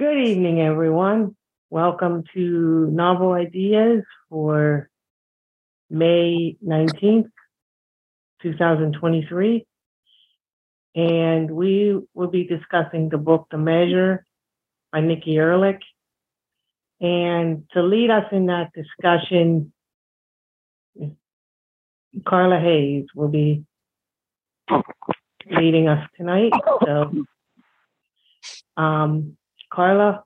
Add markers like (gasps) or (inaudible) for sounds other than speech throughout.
Good evening, everyone. Welcome to Novel Ideas for May 19th, 2023. And we will be discussing the book The Measure by Nikki Erlick. And to lead us in that discussion, Carla Hayes will be leading us tonight. So, um, Carla,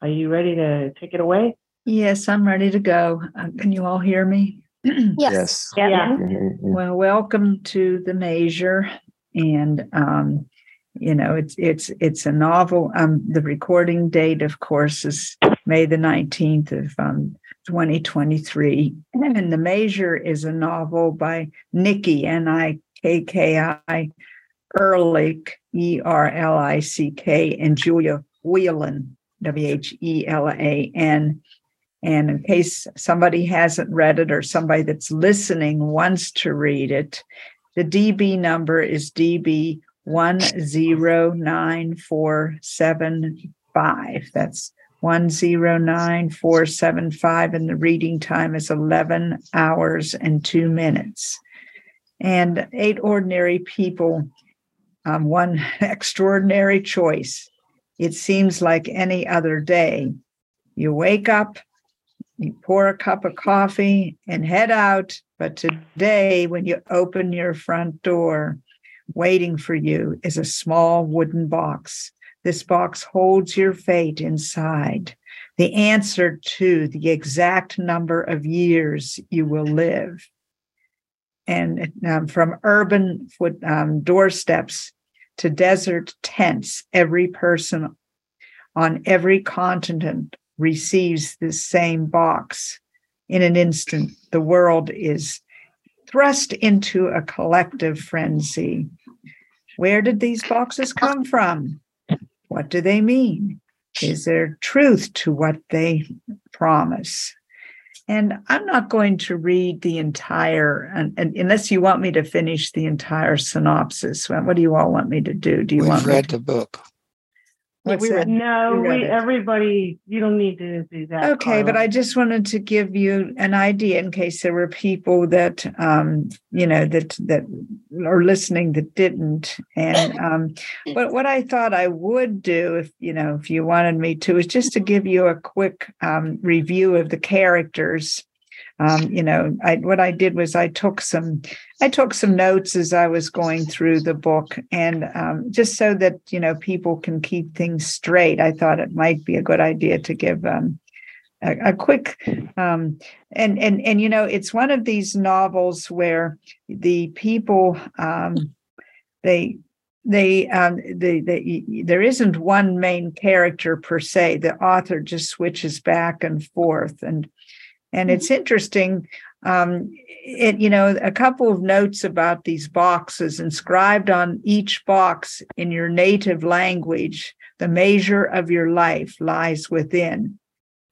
are you ready to take it away? Yes, I'm ready to go. Uh, can you all hear me? (clears throat) Yes. Yeah. Mhm. Well, welcome to the measure, and um, you know it's it's it's a novel. Um, the recording date, of course, is May the nineteenth of um, 2023, and the measure is a novel by Nikki N I K K I Erlick E R L I C K and Julia Whelan W H E L A N. And in case somebody hasn't read it or somebody that's listening wants to read it, the DB number is DB 109475. That's 109475. And the reading time is 11 hours and two minutes. And eight ordinary people, um, one (laughs) extraordinary choice. It seems like any other day. You wake up, you pour a cup of coffee and head out. But today, when you open your front door, waiting for you is a small wooden box. This box holds your fate inside, the answer to the exact number of years you will live. And um, from urban foot, um, doorsteps to desert tents, every person on every continent receives this same box. In an instant, the world is thrust into a collective frenzy. Where did these boxes come from? What do they mean? Is there truth to what they promise? And I'm not going to read the entire, and, and unless you want me to finish the entire synopsis. What do you all want me to do? Do you We've want me read to, the book. What's we that? No, we, everybody, you don't need to do that. Okay, but I just wanted to give you an idea in case there were people that um, you know that that are listening that didn't. And um, but what I thought I would do, if you know, if you wanted me to, is just to give you a quick um, review of the characters. Um, you know, I what I did was I took some I took some notes as I was going through the book, and um, just so that you know people can keep things straight, I thought it might be a good idea to give um, a, a quick um, and and and you know it's one of these novels where the people um, they they um they, they there isn't one main character per se. The author just switches back and forth and and it's interesting um it you know a couple of notes about these boxes inscribed on each box in your native language the measure of your life lies within.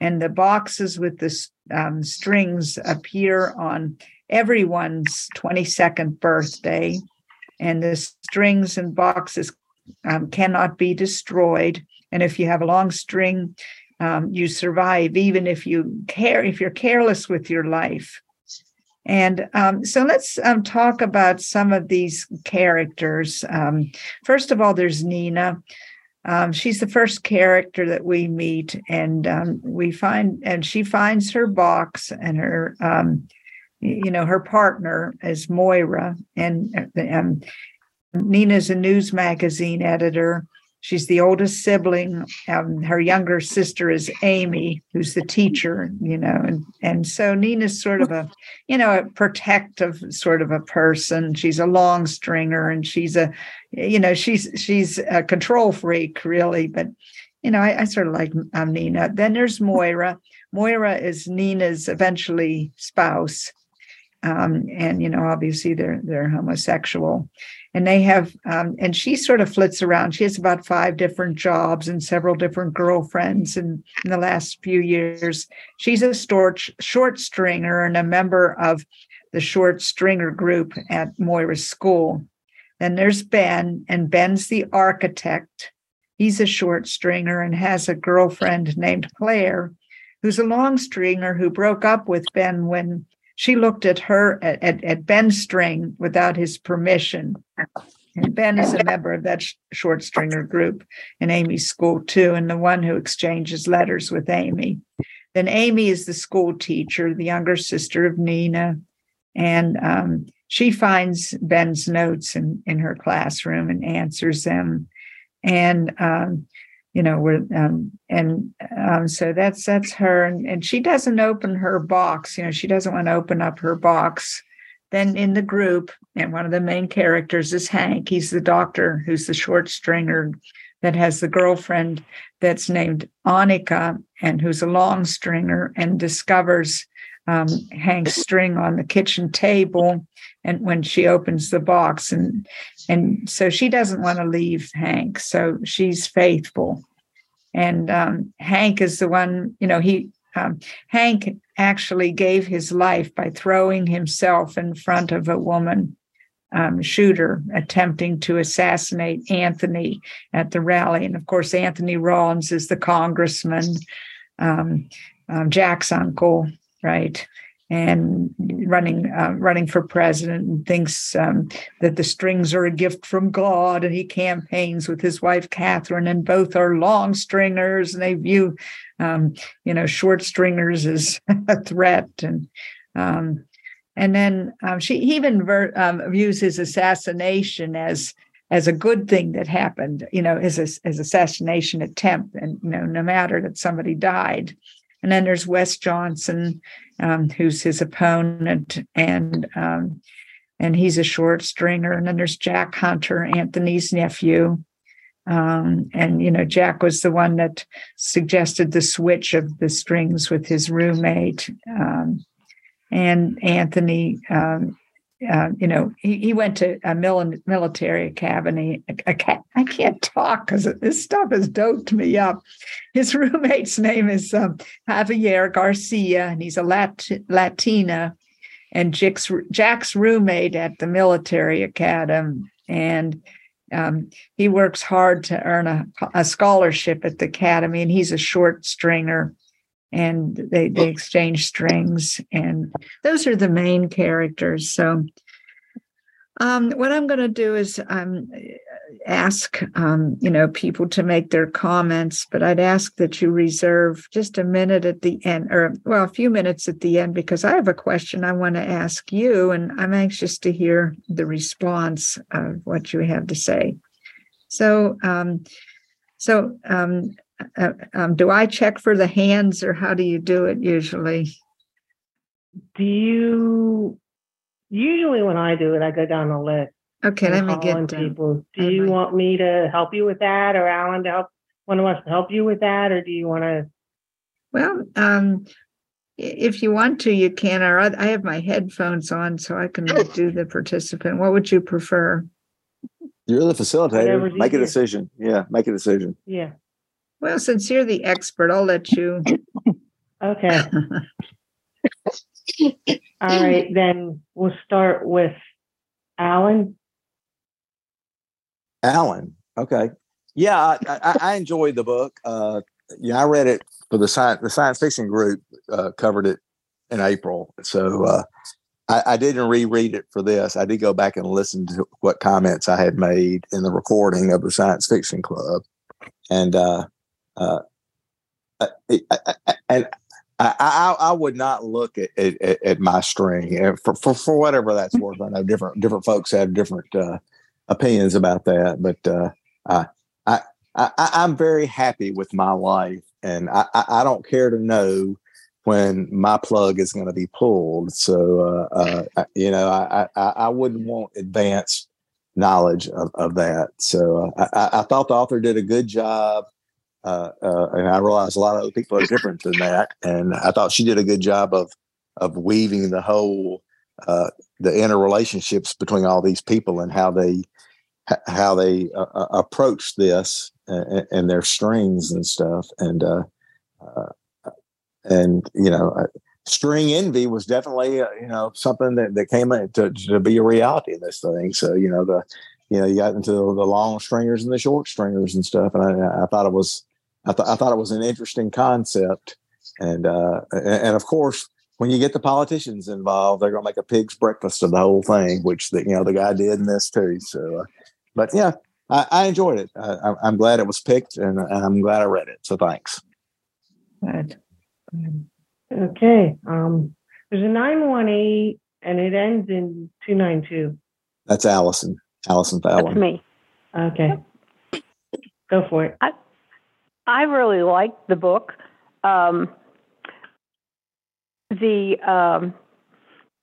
And the boxes with the um, strings appear on everyone's 22nd birthday. And the strings and boxes um, cannot be destroyed. And if you have a long string um, you survive even if you care if you're careless with your life. And um, so let's um, talk about some of these characters. Um, first of all there's nina. Um, she's the first character that we meet, and um, we find, and she finds her box and her, you know, her partner is Moira, and um, Nina's a news magazine editor. She's the oldest sibling. Um, her younger sister is Amy, who's the teacher, you know, and and so Nina's sort of a, you know, a protective sort of a person. She's a long stringer, and she's a you know she's she's a control freak really but you know i, I sort of like um, nina then there's moira moira is nina's eventually spouse um, and you know obviously they're they're homosexual. And they have um, and she sort of flits around. She has about five different jobs and several different girlfriends and in the last few years. She's a short short stringer and a member of the short stringer group at moira's school. Then there's Ben, and Ben's the architect. he's a short stringer and has a girlfriend named Claire, who's a long stringer who broke up with Ben when she looked at her at, at, Ben's string without his permission. And Ben is a member of that sh- short stringer group in Amy's school too, and the one who exchanges letters with Amy. Then Amy is the school teacher, the younger sister of Nina, and um, she finds Ben's notes in, in her classroom and answers them. And um, you know, we're um, and um, so that's that's her, and, and she doesn't open her box. You know, she doesn't want to open up her box. Then in the group, and one of the main characters is Hank. He's the doctor who's the short stringer that has the girlfriend that's named Annika and who's a long stringer and discovers um, Hank's string on the kitchen table and when she opens the box and and so she doesn't want to leave Hank so she's faithful and um, Hank is the one you know he um, Hank actually gave his life by throwing himself in front of a woman um, shooter attempting to assassinate Anthony at the rally. And of course, Anthony Rollins is the congressman, um, um, Jack's uncle, right? And running uh, running for president and thinks um, that the strings are a gift from God, and he campaigns with his wife Catherine, and both are long stringers, and they view, um, you know, short stringers as (laughs) a threat, and um, and then um, she even ver- um, views his assassination as as a good thing that happened, you know, as a, as assassination attempt, and you know, no matter that somebody died. And then there's Wes Johnson, um, who's his opponent, and um, and he's a short stringer. And then there's Jack Hunter, Anthony's nephew, um, and you know, Jack was the one that suggested the switch of the strings with his roommate. Um, and Anthony, um, uh, you know, he, he went to a mil- military academy. I can't talk because this stuff has doped me up. His (laughs) roommate's name is um, Javier Garcia, and he's a Lat- Latina. And Jack's, Jack's roommate at the military academy, and um, he works hard to earn a, a scholarship at the academy, and he's a short stringer and they they exchange strings and those are the main characters so um, what i'm going to do is um, ask um, you know people to make their comments but i'd ask that you reserve just a minute at the end or well a few minutes at the end because i have a question i want to ask you and i'm anxious to hear the response of what you have to say. So um, so um, uh, um, do I check for the hands or how do you do it usually? Do you usually when I do it, I go down the list. Okay, let me get people. Do you want me to help you with that, or Alan to help one of us to help you with that, or do you want to? Well, um, if you want to, you can. Or I have my headphones on, so I can (laughs) do the participant. What would you prefer? You're the facilitator. Make a decision. Yeah, make a decision. Yeah. Well, since you're the expert, I'll let you. Okay. (laughs) All right, then we'll start with Alan. Alan. Okay. Yeah, I, I, I enjoyed the book. Uh, yeah, I read it for the science the science fiction group uh, covered it in April, so uh, I, I, didn't reread it for this. I did go back and listen to what comments I had made in the recording of the science fiction club, and uh, uh, and I, I, I, would not look at, at, at my string for, for, for whatever that's worth. I know different different folks have different uh, opinions about that, but uh, I, I, I am very happy with my life, and I, I don't care to know when my plug is going to be pulled. So uh, uh, you know, I, I I wouldn't want advanced knowledge of, of that. So uh, I, I thought the author did a good job uh, uh, and I realize a lot of other people are different than that. And I thought she did a good job of of weaving the whole uh, the interrelationships between all these people and how they how they uh, uh, approach this and, and, their strings and stuff. And uh, and you know, string envy was definitely you know something that, that came to, to be a reality in this thing. So you know the you know, you got into the long stringers and the short stringers and stuff. And I, I thought it was, I, th- I thought it was an interesting concept. And, uh, and, and of course, when you get the politicians involved, they're going to make a pig's breakfast of the whole thing, which the, you know, the guy did in this too. So, uh, but yeah, I, I enjoyed it. I, am glad it was picked and, and, I'm glad I read it. So thanks. Good. Okay. Um, there's a 918 and it ends in 292. That's Allison. Allison Fallon. That's me. Okay. Go for it. I, I really liked the book. Um, the um,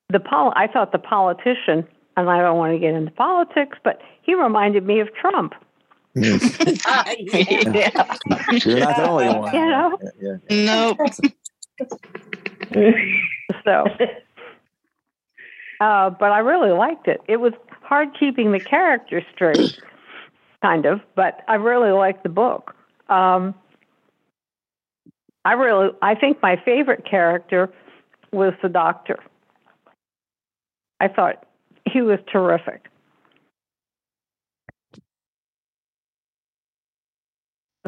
the pol- I thought the politician, and I don't want to get into politics, but he reminded me of Trump. (laughs) yeah. You're not the only one. You know? Yeah, yeah. Nope. (laughs) so, uh, but I really liked it. It was hard keeping the characters straight, kind of, but I really liked the book. Um, I really, I think my favorite character was the doctor. I thought he was terrific.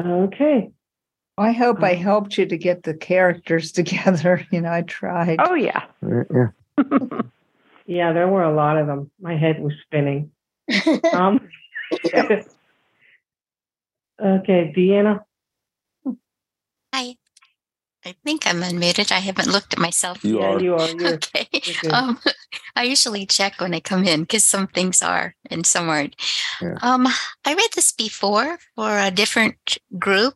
Okay. I hope I helped you to get the characters (laughs) together. You know, I tried. Oh yeah. Yeah. (laughs) Yeah, there were a lot of them. My head was spinning. (laughs) Um, okay, Deanna. Hi. I think I'm unmuted. I haven't looked at myself. You yeah, are. you are. You're, (laughs) Okay. you're. Um, I usually check when I come in because some things are and some aren't. Yeah. Um, I read this before for a different group,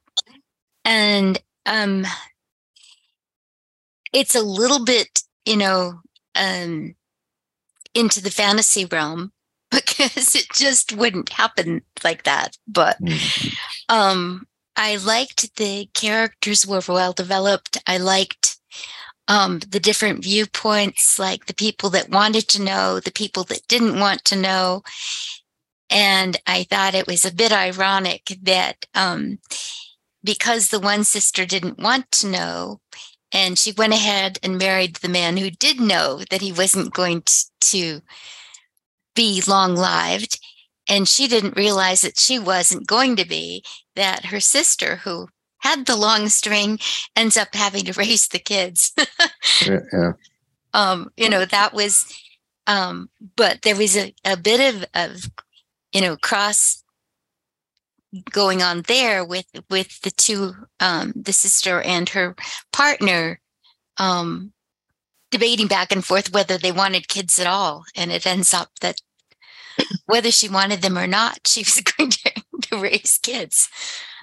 and um, it's a little bit, you know, um, into the fantasy realm (laughs) because it just wouldn't happen like that. But Mhm. Um i liked the characters were well developed. I liked um the different viewpoints like the people that wanted to know the people that didn't want to know. And i thought it was a bit ironic that um because the one sister didn't want to know and she went ahead and married the man who did know that he wasn't going to, to be long lived and she didn't realize that she wasn't going to be that her sister who had the long string ends up having to raise the kids Yeah, yeah. (laughs) um you know that was um but there was a, a bit of of you know cross going on there with with the two um the sister and her partner um debating back and forth whether they wanted kids at all and it ends up that whether she wanted them or not she was (laughs) going to, to raise kids.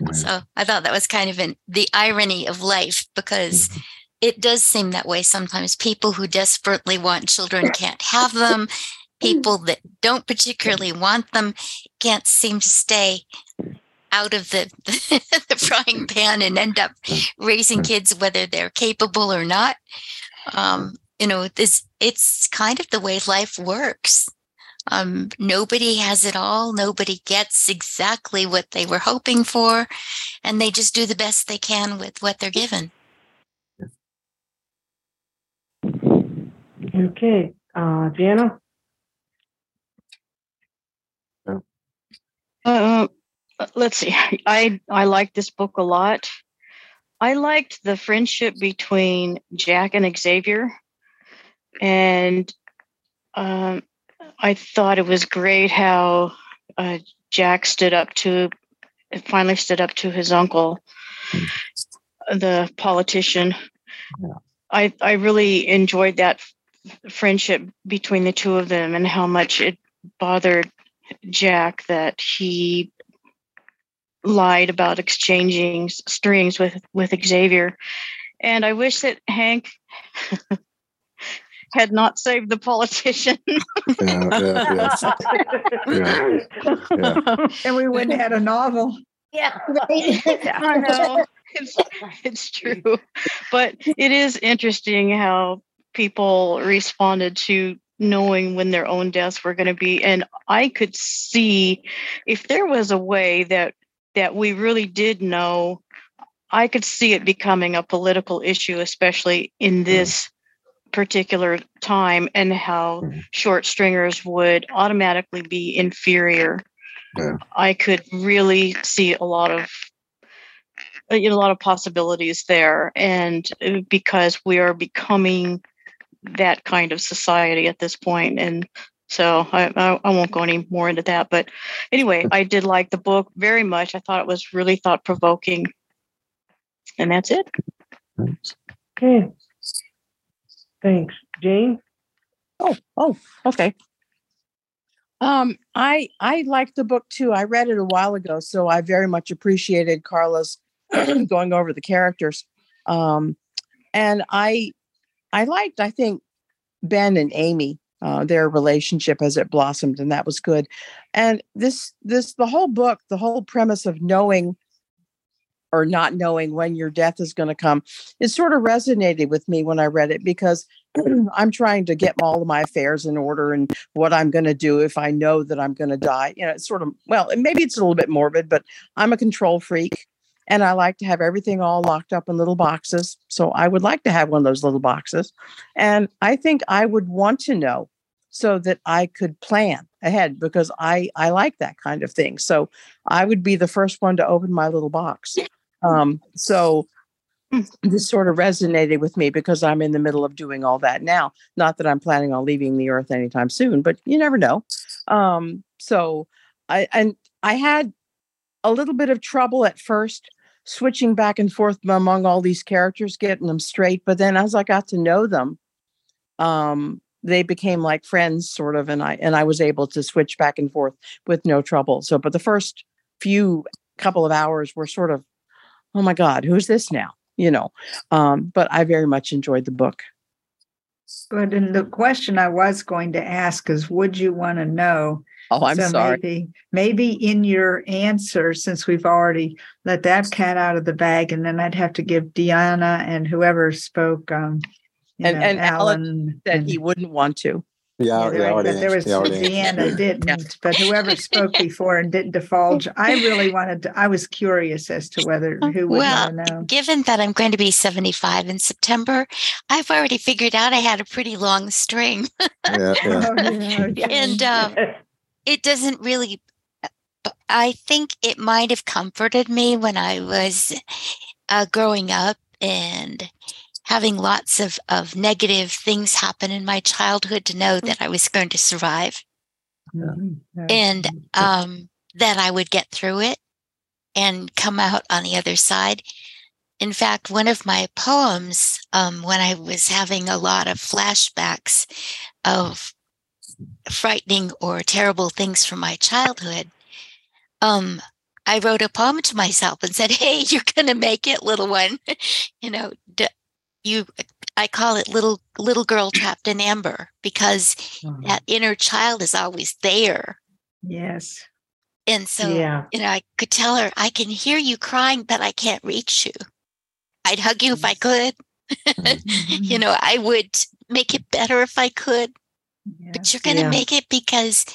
Right. so i thought that was kind of an the irony of life because it does seem that way sometimes. People who desperately want children can't have them. People that don't particularly want them can't seem to stay out of the, (laughs) the frying pan and end up raising kids whether they're capable or not. Um, you know this it's kind of the way life works um, nobody has it all nobody gets exactly what they were hoping for and they just do the best they can with what they're given Okay, uh, Deanna. Uh, let's see. I I liked this book a lot. I liked the friendship between Jack and Xavier, and um, I thought it was great how uh, Jack stood up to, finally stood up to his uncle, the politician. Yeah. I I really enjoyed that friendship between the two of them and how much it bothered Jack that he lied about exchanging strings with with Xavier, and I wish that Hank (laughs) had not saved the politician. (laughs) Yeah, yeah, yeah. Yeah. And we wouldn't have had a novel. Yeah, Yeah. (laughs) I know it's it's true, but it is interesting how people responded to knowing when their own deaths were going to be and i could see if there was a way that that we really did know i could see it becoming a political issue especially in hmm. this particular time and how Mhm. short stringers would automatically be inferior Yeah. I could really see a lot of uh, you know, a lot of possibilities there, and uh, because we are becoming that kind of society at this point, and so I, I, I won't go any more into that. But anyway, I did like the book very much. I thought it was really thought provoking, and that's it. Okay. Thanks. Jane? Oh, oh, okay. Um, I I liked the book too. I read it a while ago, so I very much appreciated Carla's (clears throat) going over the characters. Um, and I I liked, I think, Ben and Amy, uh, their relationship as it blossomed, and that was good. And this this the whole book, the whole premise of knowing or not knowing when your death is going to come, it sort of resonated with me when I read it because (clears throat) I'm trying to get all of my affairs in order and what I'm going to do if I know that I'm going to die. You know, it's sort of, well, maybe it's a little bit morbid, but I'm a control freak and I like to have everything all locked up in little boxes. So I would like to have one of those little boxes. And I think I would want to know so that I could plan ahead because I I like that kind of thing. So I would be the first one to open my little box. Um, so this sort of resonated with me because I'm in the middle of doing all that now. Not that I'm planning on leaving the earth anytime soon, but you never know. Um, so I and I had a little bit of trouble at first switching back and forth among all these characters, getting them straight. But then as I got to know them, um, they became like friends, sort of, and I and I was able to switch back and forth with no trouble. So, but the first few couple of hours were sort of, oh my God, who's this now? You know. Um, but I very much enjoyed the book. But and the question I was going to ask is, would you want to know? Oh, I'm so sorry. Maybe, maybe in your answer, since we've already let that cat out of the bag, and then I'd have to give Deanna and whoever spoke, um, And- know, and Alan Alan That and- he wouldn't want to. Yeah, yeah, there, yeah, but there was answered- yeah, already answered. Deanna didn't, but whoever (laughs) spoke before and didn't divulge, I really (laughs) wanted to. I was curious as to whether who would Well, know. Given that I'm going to be 75 in September, I've already figured out I had a pretty long string. Yeah, yeah. (laughs) Oh, yeah. And um, it doesn't really, I think it might have comforted me when I was uh, growing up and having lots of, of negative things happen in my childhood to know that I was going to survive Mhm. and um, that I would get through it and come out on the other side. In fact, one of my poems, um, when I was having a lot of flashbacks of frightening or terrible things from my childhood, um, I wrote a poem to myself and said, "Hey, (laughs) you're going to make it, little one. (laughs) you know, d- you." I call it little little girl trapped in amber because Mhm. that inner child is always there. Yes. And so, yeah. you know, I could tell her, I can hear you crying, but I can't reach you. I'd hug you if I could. (laughs) you know, I would make it better if I could, but you're going to Yeah. make it because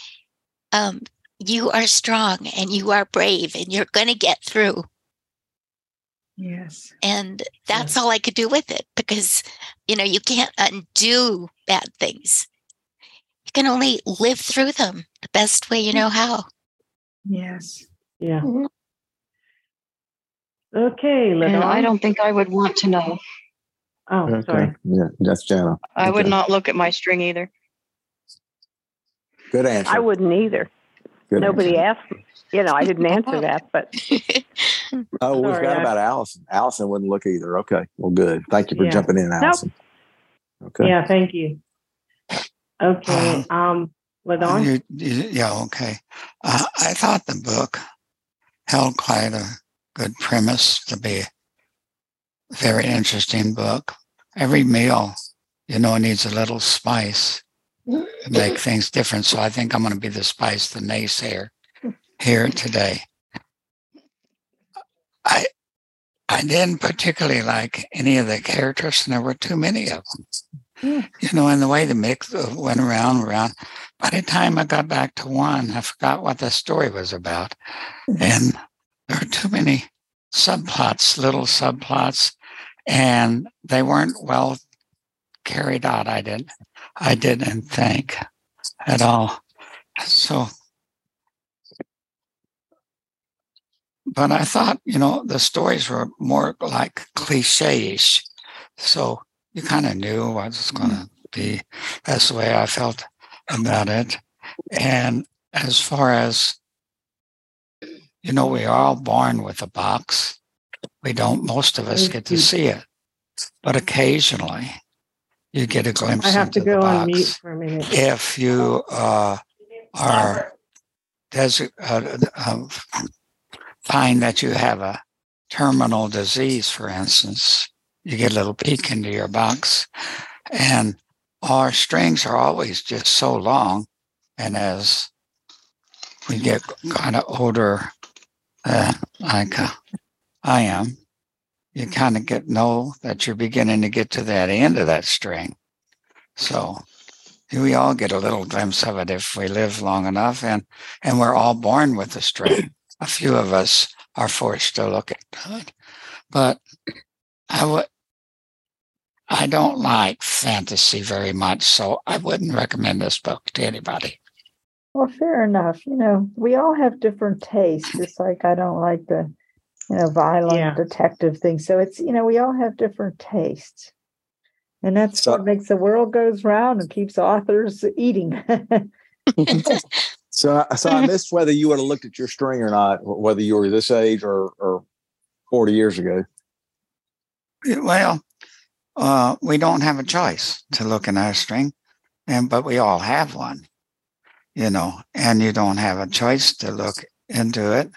um, you are strong and you are brave and you're going to get through. Yes. And that's Yes. all I could do with it because, you know, you can't undo bad things. You can only live through them the best way you know how. Yes. Yeah. Mhm. Okay, And I don't think I would want to know. Oh, Okay. sorry. Yeah, that's Jana. I would not look at my string either. Good answer. I wouldn't either. Good Nobody answer. asked. You know, I (laughs) didn't answer that, but (laughs) Oh, (laughs) we Sorry, forgot I- about Allison. Allison wouldn't look either. Okay. Well, good. Thank you for Yeah. jumping in, Allison. Okay. Yeah, thank you. Okay, um, Ladon. You, you, yeah, okay. Uh, I thought the book held quite a good premise to be a very interesting book. Every meal, you know, needs a little spice to make things different. So I think I'm going to be the spice, the naysayer here today. I I didn't particularly like any of the characters, and there were too many of them. You know, and the way the mix uh, went around, around. By the time I got back to one, I forgot what the story was about, and there were too many subplots, little subplots, and they weren't well carried out. I didn't, I didn't think at all. So but I thought, you know, the stories were more like cliche-ish. So you kind of knew what was going to be. That's the way I felt about it. And as far as, you know, we are all born with a box. We don't, most of us get to see it, but occasionally you get a glimpse. I have to go on mute for a minute. If you uh, are desi- uh, uh, find that you have a terminal disease, for instance, you get a little peek into your box, and our strings are always just so long. And as we get kind of older, uh, like uh, I am, you kind of get know that you're beginning to get to that end of that string. So we all get a little glimpse of it if we live long enough, and and we're all born with a string. A few of us are forced to look at it, but I would. I don't like fantasy very much, so I wouldn't recommend this book to anybody. Well, fair enough. You know, we all have different tastes. It's like I don't like the, you know, violent Yeah. detective thing. So it's you know we all have different tastes, and that's So- what makes the world goes round and keeps authors eating. (laughs) (laughs) (laughs) So, I- so I (laughs) missed whether you would have looked at your string or not, whether you were this age or, or 40 years ago. Well, uh, we don't have a choice to look in our string, and but we all have one, you know, and you don't have a choice to look into it.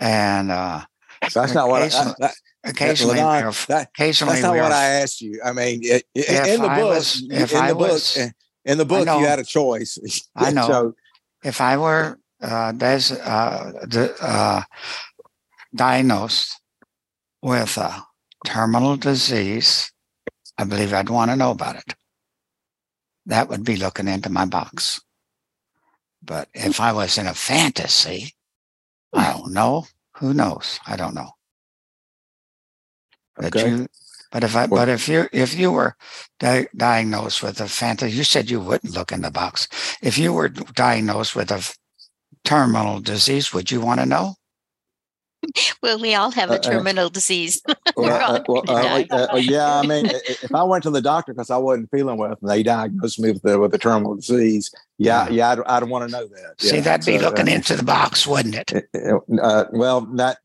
And uh, That's not what I, Occasionally- that, occasionally, we're, that- occasionally that's not what are- I asked you. I mean, it, it- in the I book, was- in the I book, was- in the book, you had a choice. I (laughs) know. So, if I were uh, des- uh, uh, diagnosed with a terminal disease, I believe I'd want to know about it. That would be looking into my box. But if I was in a fantasy, I don't know. Who knows? I don't know. But Okay. you, but if I, but if you, if you were di- diagnosed with a fantasy, you said you wouldn't look in the box. If you were diagnosed with a f- terminal disease, would you want to know? (laughs) Well, we all have Uh, a uh, terminal disease. (laughs) well, uh, well, uh, die. uh, uh, yeah, I mean, i- i- if I went to the doctor because I wasn't feeling well, and they diagnosed me with the, with a terminal disease, yeah, yeah, I'd, I'd want to know that. See, Yeah, that'd be so, uh, looking into the box, wouldn't it? uh, well, not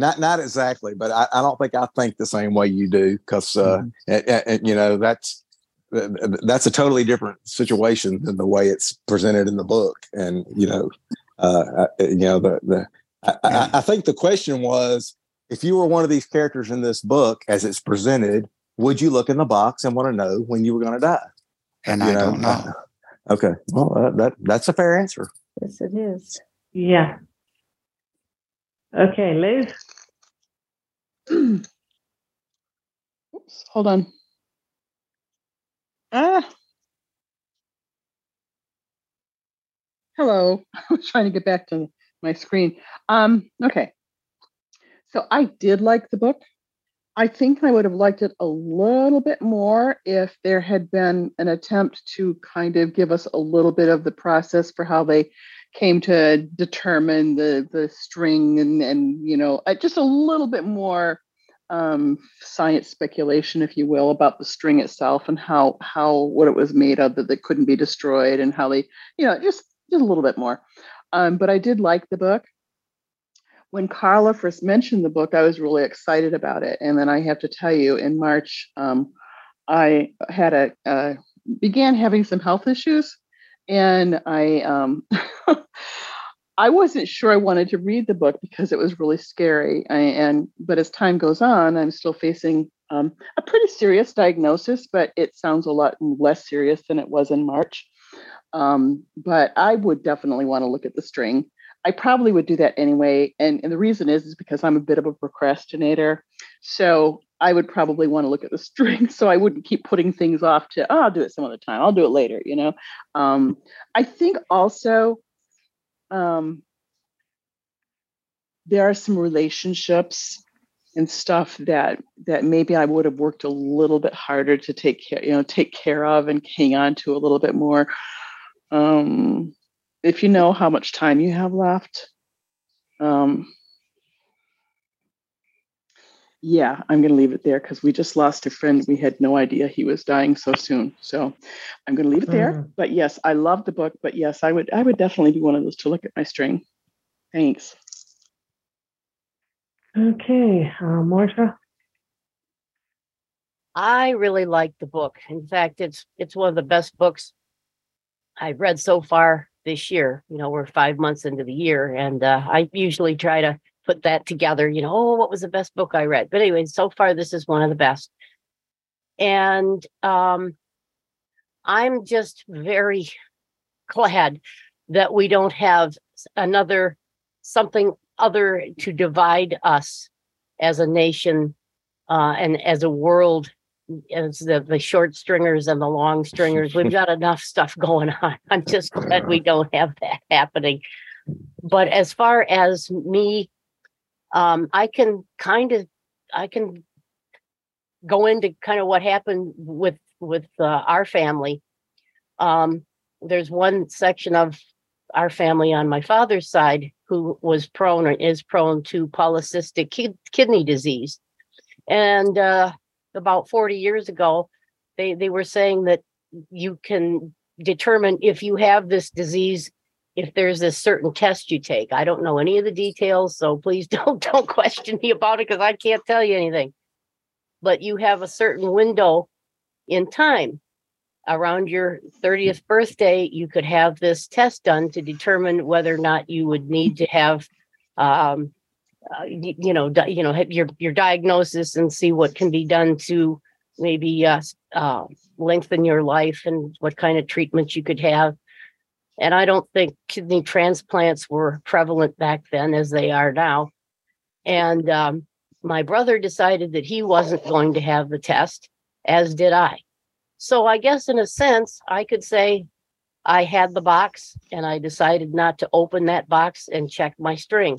not not exactly, but I, I don't think I think the same way you do because uh, and- and- and, you know that's that's a totally different situation than the way it's presented in the book, and you know, uh, uh, you know the the I, I, I think the question was if you were one of these characters in this book as it's presented, would you look in the box and want to know when you were going to die? And You I don't know. Okay, well uh, that that's a fair answer. yes, it is. Yeah. Okay, Liz. (clears throat) Oops, hold on. Ah. Hello. (laughs) I was trying to get back to my screen. Um, okay. So I did like the book. I think I would have liked it a little bit more if there had been an attempt to kind of give us a little bit of the process for how they came to determine the the string and and you know uh, just a little bit more um, science speculation, if you will, about the string itself and how how what it was made of that that couldn't be destroyed and how they you know just just a little bit more. Um, but I did like the book. When Carla first mentioned the book, I was really excited about it, and then I have to tell you, in March, um, I had a uh, began having some health issues, and I um, (laughs) I wasn't sure I wanted to read the book because it was really scary. I, and but as time goes on, I'm still facing um, a pretty serious diagnosis, but it sounds a lot less serious than it was in March. Um, but I would definitely want to look at the string. I probably would do that anyway, and, and the reason is is because I'm a bit of a procrastinator. So I would probably want to look at the (laughs) string, so I wouldn't keep putting things off to oh, I'll do it some other time. I'll do it later. You know, um, I think also um, there are some relationships and stuff that that maybe I would have worked a little bit harder to take care, you know, take care of and hang on to a little bit more. Um, if you know how much time you have left, um, yeah, I'm going to leave it there because we just lost a friend. We had no idea he was dying so soon. So I'm going to leave it there. Mm. But yes, I love the book. But yes, I would I would definitely be one of those to look at my string. Thanks. Okay, uh, Marsha. I really like the book. In fact, it's it's one of the best books I've read so far this year. You know, we're five months into the year, and uh, I usually try to put that together. You know, oh, what was the best book I read? But anyway, so far this is one of the best, and um, I'm just very glad that we don't have another something other to divide us as a nation uh, and as a world as the, the short stringers and the long stringers. We've got enough stuff going on. I'm just glad we don't have that happening. But as far as me, um, I can kind of, I can go into kind of what happened with with uh, our family. Um, there's one section of our family on my father's side who was prone or is prone to polycystic kid- kidney disease. And uh, about 40 years ago, they, they were saying that you can determine if you have this disease if there's a certain test you take. I don't know any of the details, so please (laughs) don't don't question me about it because I can't tell you anything. But you have a certain window in time around your 30th birthday, you could have this test done to determine whether or not you would need to have, um, uh, y- you know, di- you know, your your diagnosis and see what can be done to maybe uh, uh, lengthen your life and what kind of treatments you could have. And I don't think kidney transplants were prevalent back then as they are now. And um, my brother decided that he wasn't going to have the test, as did I. So I guess in a sense, I could say I had the box and I decided not to open that box and check my string.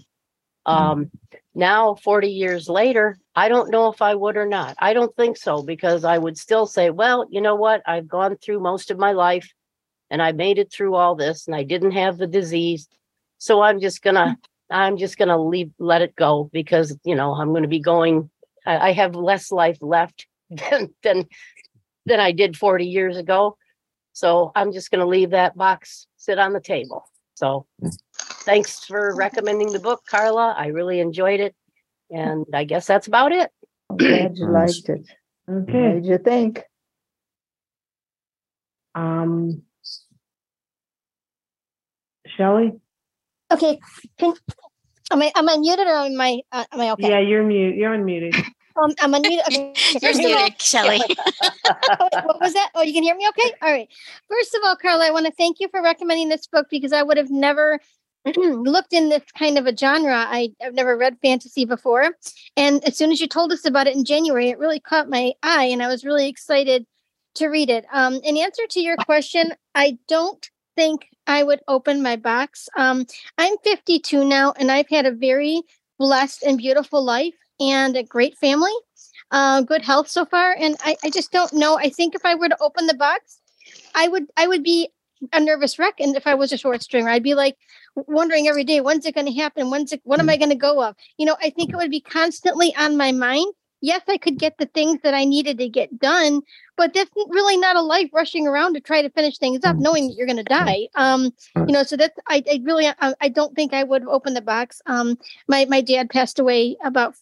Um, now, 40 years later, I don't know if I would or not. I don't think so because I would still say, well, you know what? I've gone through most of my life and I made it through all this and I didn't have the disease. So I'm just gonna, I'm just gonna leave, let it go because, you know, I'm gonna be going, I, I have less life left (laughs) than, than, than I did 40 years ago. So I'm just gonna leave that box sit on the table. So thanks for recommending the book, Carla. I really enjoyed it. And I guess that's about it. I'm glad you liked it. Okay. What Okay. did you think? Um, Shelley? Okay. Can, am I am I muted or am I uh, am I okay? Yeah, you're mute. You're unmuted. Um, I'm unmuted. (laughs) Okay. You're First of all- muted, Shelley. (laughs) Oh, what was that? Oh, you can hear me okay? All right. First of all, Carla, I want to thank you for recommending this book because I would have never (clears throat) looked in this kind of a genre. I, I've never read fantasy before. And as soon as you told us about it in January, it really caught my eye and I was really excited to read it. Um, in answer to your question, I don't think I would open my box. Um, I'm 52 now and I've had a very blessed and beautiful life and a great family uh, good health so far. And I, I just don't know. I think if I were to open the box, I would I would be a nervous wreck. And if I was a short stringer, I'd be like wondering every day, when's it going to happen? When's it? What am I going to go of? You know, I think it would be constantly on my mind. Yes, I could get the things that I needed to get done, but that's really not a life rushing around to try to finish things up, knowing that you're going to die. Um, you know, so that's I, I really I, I don't think I would open the box. Um, my my dad passed away about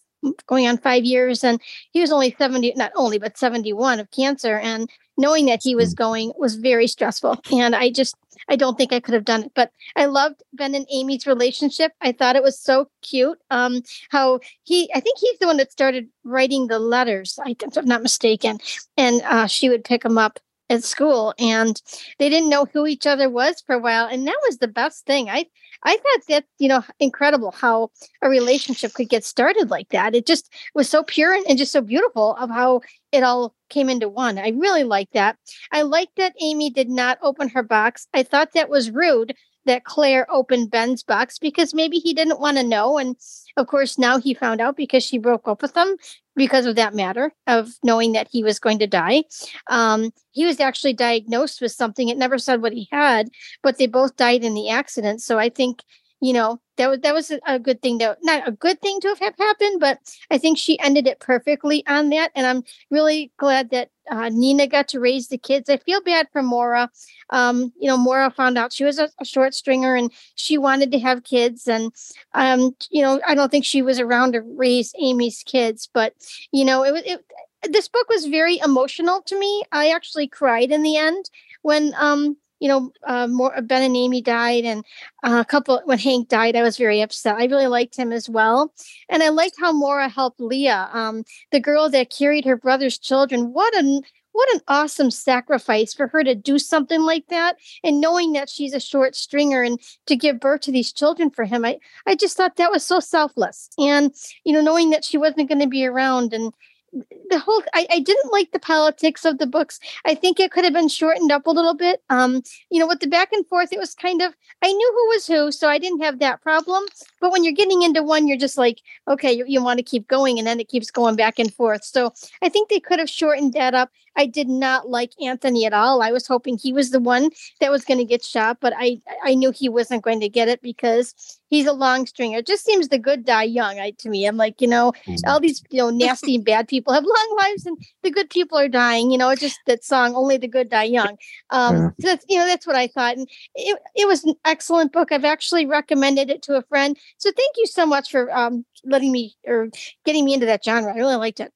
going on five years and he was only 70 not only but 71 of cancer and knowing that he was going was very stressful and i just i don't think i could have done it but i loved ben and amy's relationship. I thought it was so cute um how he i think he's the one that started writing the letters I, if i'm not mistaken and uh, she would pick him up at school and they didn't know who each other was for a while and that was the best thing. I i thought that you know incredible how a relationship could get started like that. It just was so pure and, just so beautiful of how it all came into one. I really like that. I liked that amy did not open her box. I thought that was rude that claire opened ben's box because maybe he didn't want to know and of course now he found out because she broke up with him because of that matter of knowing that he was going to die. Um, he was actually diagnosed with something it never said what he had but they both died in the accident so i think you know that was that was a good thing to not a good thing to have happened but i think she ended it perfectly on that and i'm really glad that uh, nina got to raise the kids i feel bad for Maura. um, you know Maura found out she was a, a, short stringer and she wanted to have kids and um, you know i don't think she was around to raise Amie's kids but you know it was it, this book was very emotional to me i actually cried in the end when um you know, uh, more Ben and Amie died, and uh, a couple when Hank died, I was very upset. I really liked him as well, and I liked how Maura helped Leah, um, the girl that carried her brother's children. What an what an awesome sacrifice for her to do something like that, and knowing that she's a short stringer and to give birth to these children for him. I I just thought that was so selfless, and you know, knowing that she wasn't going to be around and the whole I, I didn't like the politics of the books. I think it could have been shortened up a little bit. Um you know with the back and forth it was kind of i knew who was who so i didn't have that problem. But when you're getting into one you're just like okay you, you want to keep going and then it keeps going back and forth. So i think they could have shortened that up. I did not like Anthony at all. I was hoping he was the one that was going to get shot, but I I knew he wasn't going to get it because he's a long stringer. It just seems the good die young. I, to me, I'm like, you know, mm-hmm. all these you know nasty and bad people have long lives, and the good people are dying. You know, it's just that song, "Only the Good Die Young." Um, yeah. so that's you know that's what I thought, and it it was an excellent book. I've actually recommended it to a friend. So thank you so much for um letting me or getting me into that genre. I really liked it.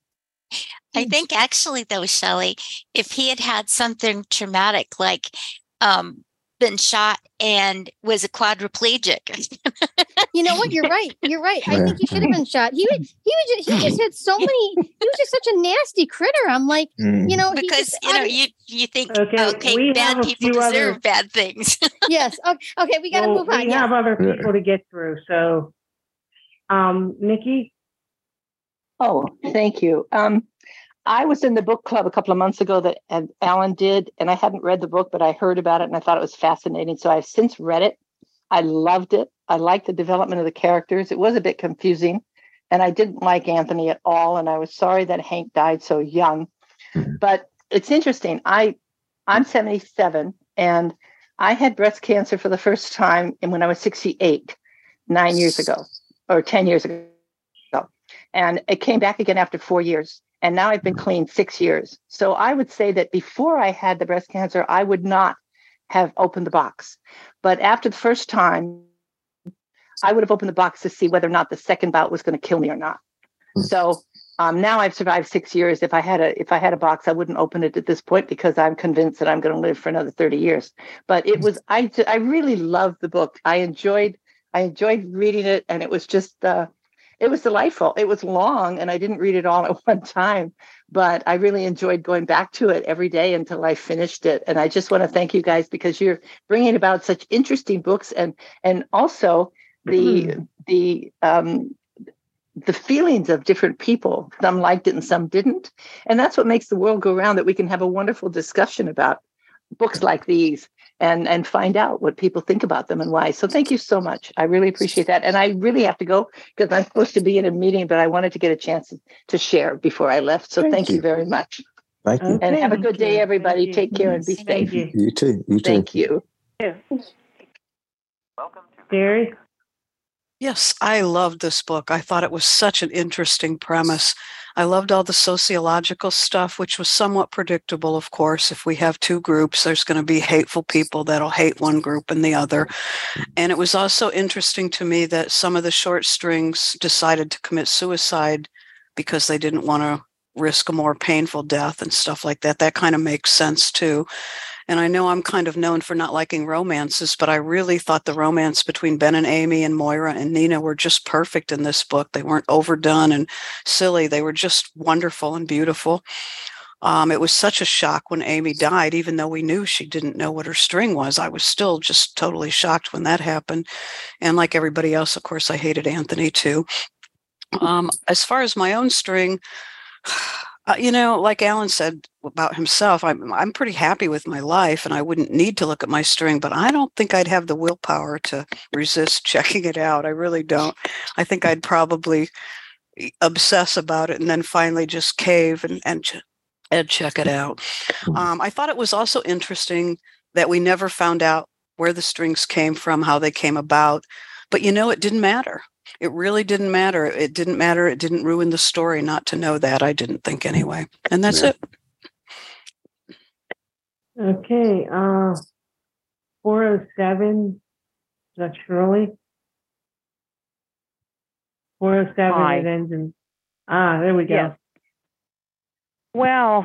I think actually, though, Shelley, if he had had something traumatic like um, been shot and was a quadriplegic. (laughs) you know what? You're right. You're right. I think he should have been shot. He was, he was just, he just had so (laughs) many. He was just such a nasty critter. I'm like, mm. you know, because just, you know, you you think okay, okay bad people deserve other, bad things. (laughs) yes. Okay, okay we got to well, move on. We have other people to get through. So, um, Nikki. Oh, thank you. Um, I was in the book club a couple of months ago that and Alan did, and I hadn't read the book, but I heard about it and I thought it was fascinating. So I've since read it. I loved it. I liked the development of the characters. It was a bit confusing, and I didn't like Anthony at all. And I was sorry that Hank died so young. Mm-hmm. But it's interesting. I I'm 77 and I had breast cancer for the first time when I was 68, nine years ago, or 10 years ago. And it came back again after four years and now I've been clean six years. So I would say that before I had the breast cancer, I would not have opened the box. But after the first time, I would have opened the box to see whether or not the second bout was going to kill me or not. Hmm. So um, now I've survived six years. If I had a if I had a box, I wouldn't open it at this point because I'm convinced that I'm going to live for another 30 years. But it was I I really loved the book. I enjoyed I enjoyed reading it, and it was just uh, it was delightful. It was long and I didn't read it all at (laughs) one time, but I really enjoyed going back to it every day until I finished it. And I just want to thank you guys because you're bringing about such interesting books and and also the mm-hmm. the um the feelings of different people. Some liked it and some didn't. And that's what makes the world go around that we can have a wonderful discussion about books like these and and find out what people think about them and why. So thank you so much. I really appreciate that. And I really have to go because I'm supposed to be in a meeting, but I wanted to get a chance to share before I left. So thank, thank you. you. very much. Thank you. And have a good day, everybody. Take care and be safe. You. you too. You too. Thank you. Welcome to Gary. Yes, I loved this book. I thought it was such an interesting premise. I loved all the sociological stuff, which was somewhat predictable, of course. If we have two groups, there's going to be hateful people that'll hate one group and the other. And it was also interesting to me that some of the short strings decided to commit suicide because they didn't want to risk a more painful death and stuff like that. That kind of makes sense too. And I know I'm kind of known for not liking romances, but I really thought the romance between Ben and Amie and Moira and Nina were just perfect in this book. They weren't overdone and silly, they were just wonderful and beautiful. Um, it was such a shock when Amie died, even though we knew she didn't know what her string was. I was still just totally shocked when that happened. And like everybody else, of course, I hated Anthony too. Um, as far as my own string, (sighs) uh, you know, like Alan said about himself, I'm I'm pretty happy with my life, and I wouldn't need to look at my string. But I don't think I'd have the willpower to resist (laughs) checking it out. I really don't. I think I'd probably obsess about it and then finally just cave and and, ch- and check it out. Hmm. Um, I thought it was also interesting that we never found out where the strings came from, how they came about But you know, it didn't matter. It really didn't matter. It didn't matter. It didn't ruin the story not to know that. I didn't think anyway. And that's Yeah. it. Okay, uh, four oh seven, is that Shirley? Four oh seven, Hi. it ends in, ah, there we go. Yes. Well,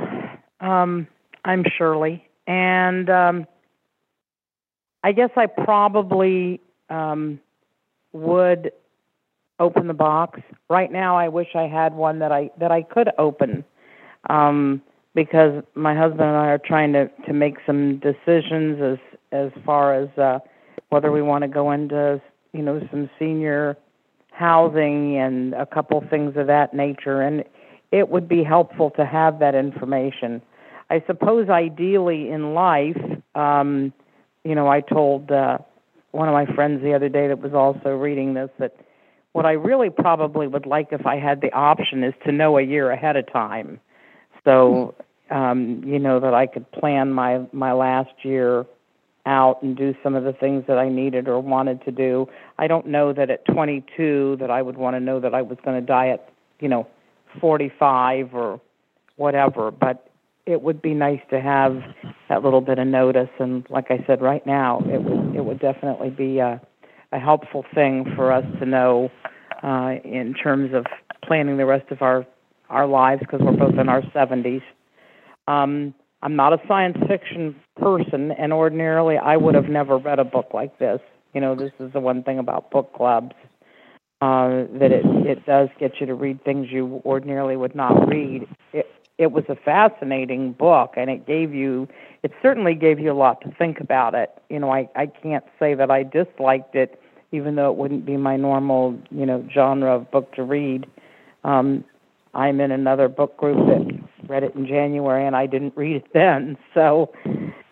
um, I'm Shirley, and um, I guess I probably um, would open the box. Right now, I wish I had one that I that I could open, um, because my husband and I are trying to to make some decisions as as far as uh, whether we want to go into you know some senior housing and a couple things of that nature and it would be helpful to have that information. I suppose ideally in life, um, you know, I told uh, one of my friends the other day that was also reading this that what I really probably would like if I had the option is to know a year ahead of time. So, um, you know, that I could plan my my last year out and do some of the things that I needed or wanted to do. I don't know that at 22 that I would want to know that I was going to die at, you know, 45 or whatever, but it would be nice to have that little bit of notice and like I said right now, it would it would definitely be a a helpful thing for us to know uh in terms of planning the rest of our our lives because we're both in our 70s. Um I'm not a science fiction person and ordinarily I would have never read a book like this. You know, this is the one thing about book clubs uh, that it it does get you to read things you ordinarily would not read. It it was a fascinating book, and it gave you it certainly gave you a lot to think about it. You know, I I can't say that I disliked it, even though it wouldn't be my normal you know genre of book to read. Um, I'm in another book group that read it in January, and I didn't read it then. (laughs) So,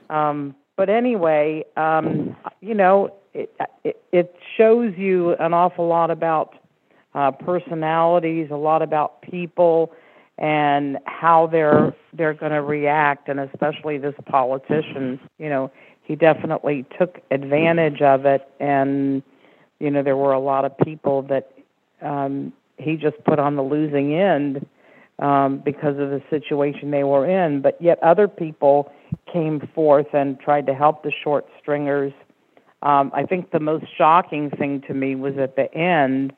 um, but anyway, um, you know, it, it it shows you an awful lot about uh, personalities, a lot about people, and how they're they're going to react, and especially this politician. You know, he definitely took advantage of it, and you know, there were a lot of people that um, he just put on the losing end um, because of the situation they were in. But yet, other people came forth and tried to help the short stringers. Um, I think the most shocking thing to me was at the end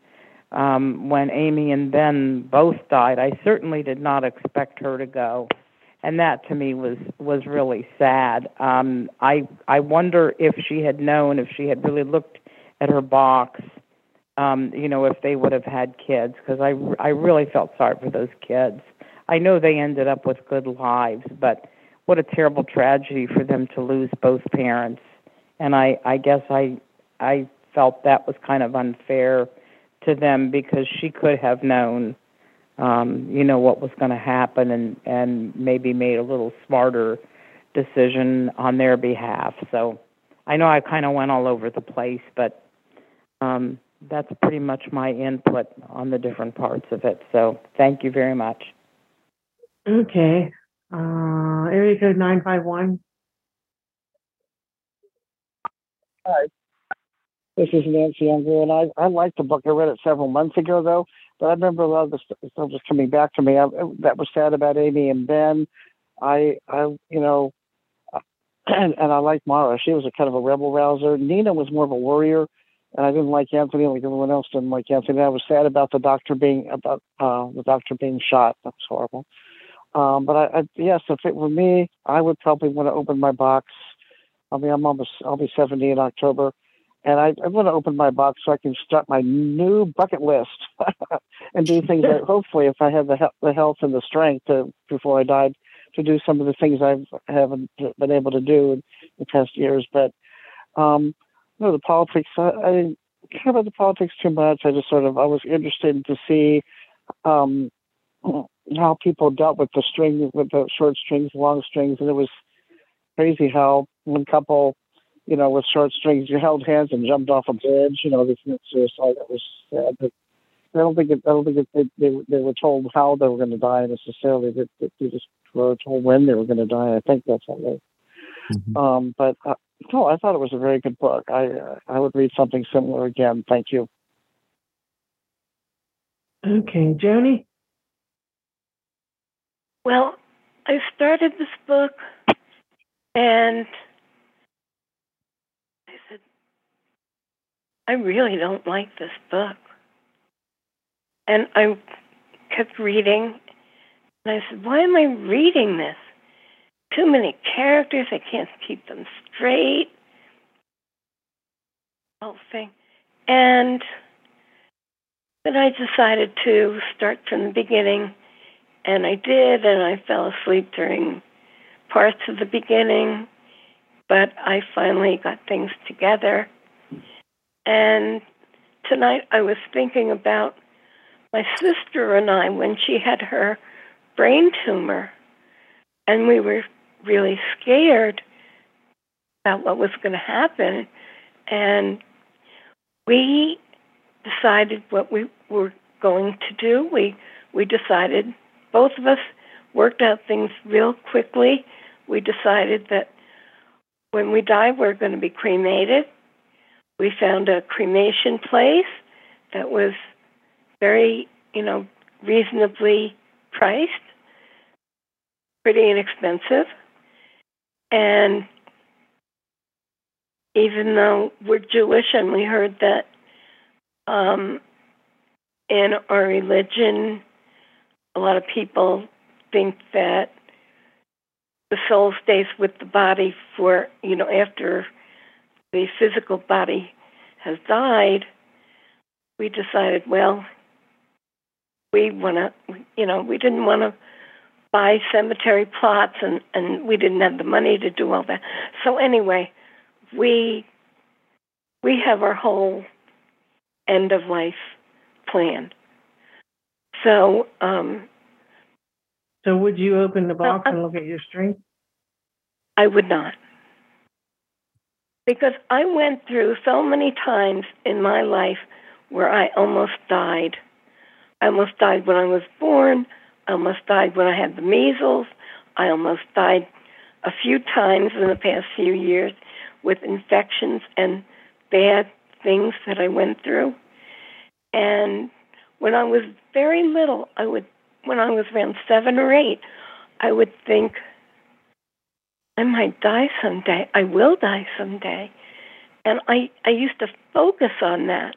um, when Amie and Ben both died. I certainly did not expect her to go, and that to me was was really sad. Um, I I wonder if she had known, if she had really looked at her box, um, you know, if they would have had kids, because I I really felt sorry for those kids. I know they ended up with good lives, but what a terrible tragedy for them to lose both parents. And I I guess I I felt that was kind of unfair to them because she could have known um you know what was going to happen and and maybe made a little smarter decision on their behalf. So I know I kind of went all over the place, but um that's pretty much my input on the different parts of it. So thank you very much. Okay, uh, area code nine five one. Hi. This is Nancy Younger, and I, I liked the book. I read it several months ago, though, but I remember a lot of the stuff was coming back to me. I, that was sad about Amie and Ben. I, I, you know, (clears throat) and, and I liked Mara. She was a kind of a rebel rouser. Nina was more of a warrior, and I didn't like Anthony like everyone else didn't like Anthony. I was sad about the doctor being about uh, the doctor being shot. That was horrible. Um, but I, I, yes, if it were me, I would probably want to open my box. I mean, I'm almost, I'll be 70 in October, and I, I want to open my box so I can start my new bucket list (laughs) and do things that (laughs) hopefully, if I have the, he- the health and the strength to, before I died, to do some of the things I haven't been able to do in the past years. But, um, you know, the politics, I, I didn't care about the politics too much. I just sort of, I was interested to see, um, how people dealt with the string, with the short strings, long strings, and it was crazy how one couple, you know, with short strings, you held hands and jumped off a bridge. You know, they committed suicide. That was sad. But I don't think it, I don't think it, they, they they were told how they were going to die necessarily. They, they, they just were told when they were going to die. I think that's how they. Um, but uh, no, I thought it was a very good book. I uh, I would read something similar again. Thank you. Okay, Joni. Well, I started this book and I said, I really don't like this book. And I kept reading and I said, Why am I reading this? Too many characters, I can't keep them straight. Whole thing. And then I decided to start from the beginning and I did, and I fell asleep during parts of the beginning, but I finally got things together. And tonight I was thinking about my sister and I when she had her brain tumor, and we were really scared about what was going to happen. And we decided what we were going to do. We we decided both of us worked out things real quickly. We decided that when we die, we're going to be cremated. We found a cremation place that was very, you know, reasonably priced, pretty inexpensive. And even though we're Jewish and we heard that um, in our religion, a lot of people think that the soul stays with the body for, you know, after the physical body has died. We decided, well, we want to, you know, we didn't want to buy cemetery plots and, and we didn't have the money to do all that. So anyway, we we have our whole end of life plan. So, um, so would you open the box no, and look at your string? I would not. Because I went through so many times in my life where I almost died. I almost died when I was born. I almost died when I had the measles. I almost died a few times in the past few years with infections and bad things that I went through. And when I was very little, I would, when I was around seven or eight, I would think, I might die someday. I will die someday. And I, I used to focus on that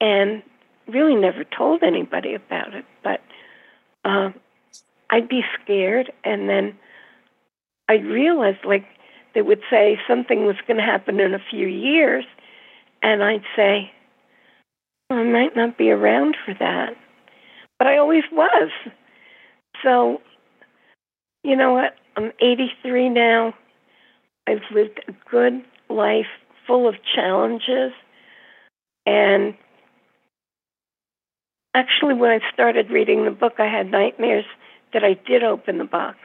and really never told anybody about it. But um, I'd be scared. And then I realized, like, they would say something was going to happen in a few years. And I'd say, I might not be around for that. But I always was. So, you know what? I'm 83 now. I've lived a good life full of challenges. And actually, when I started reading the book, I had nightmares that I did open the box.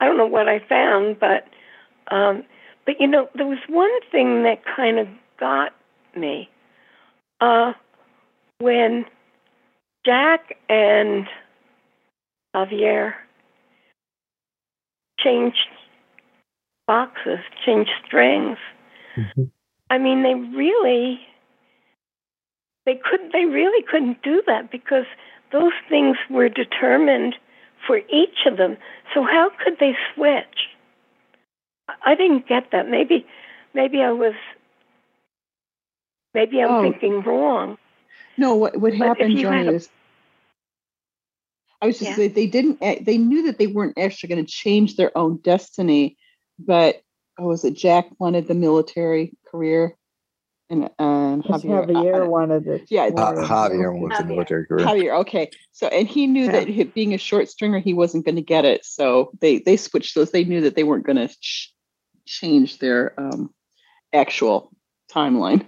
I don't know what I found, but um, but you know, there was one thing that kind of got me. Uh, when Jack and Javier changed boxes, changed strings, mm-hmm. I mean, they really they couldn't they really couldn't do that because those things were determined for each of them. So how could they switch? I didn't get that. Maybe maybe I was maybe I'm oh. thinking wrong. No, what what happened, Joni, a, is I was just yeah. they didn't eh, they knew that they weren't actually going to change their own destiny, but oh, was it Jack wanted the military career, and um, Javier, Javier uh, wanted it. Yeah, uh, Javier wanted the military career. Javier, okay. So and he knew yeah. that being a short stringer, he wasn't going to get it. So they they switched those. They knew that they weren't going to ch- change their um, actual timeline.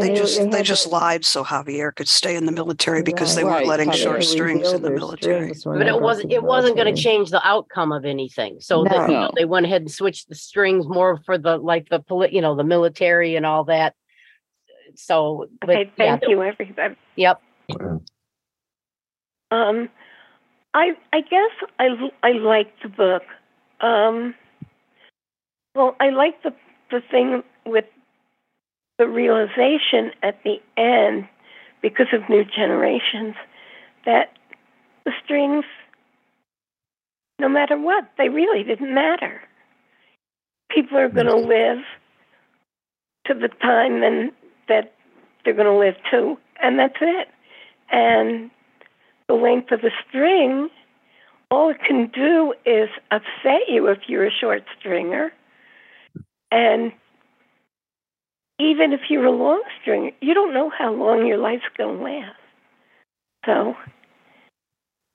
They just they, they just lied so Javier could stay in the military because right, they weren't right. letting short strings in the military. But it wasn't it wasn't going to change the outcome of anything. So no. that, you know, they went ahead and switched the strings more for the like the polit you know the military and all that. So okay, but, thank yeah, you everybody. Yep. (clears throat) Um, I I guess I I like the book. Um, Well, I like the the thing with the realization at the end, because of new generations, that the strings, no matter what, they really didn't matter. People are going to live to the time and that they're going to live to, and that's it. And the length of a string, all it can do is upset you if you're a short stringer. And even if you're a long stringer, you don't know how long your life's going to last. So,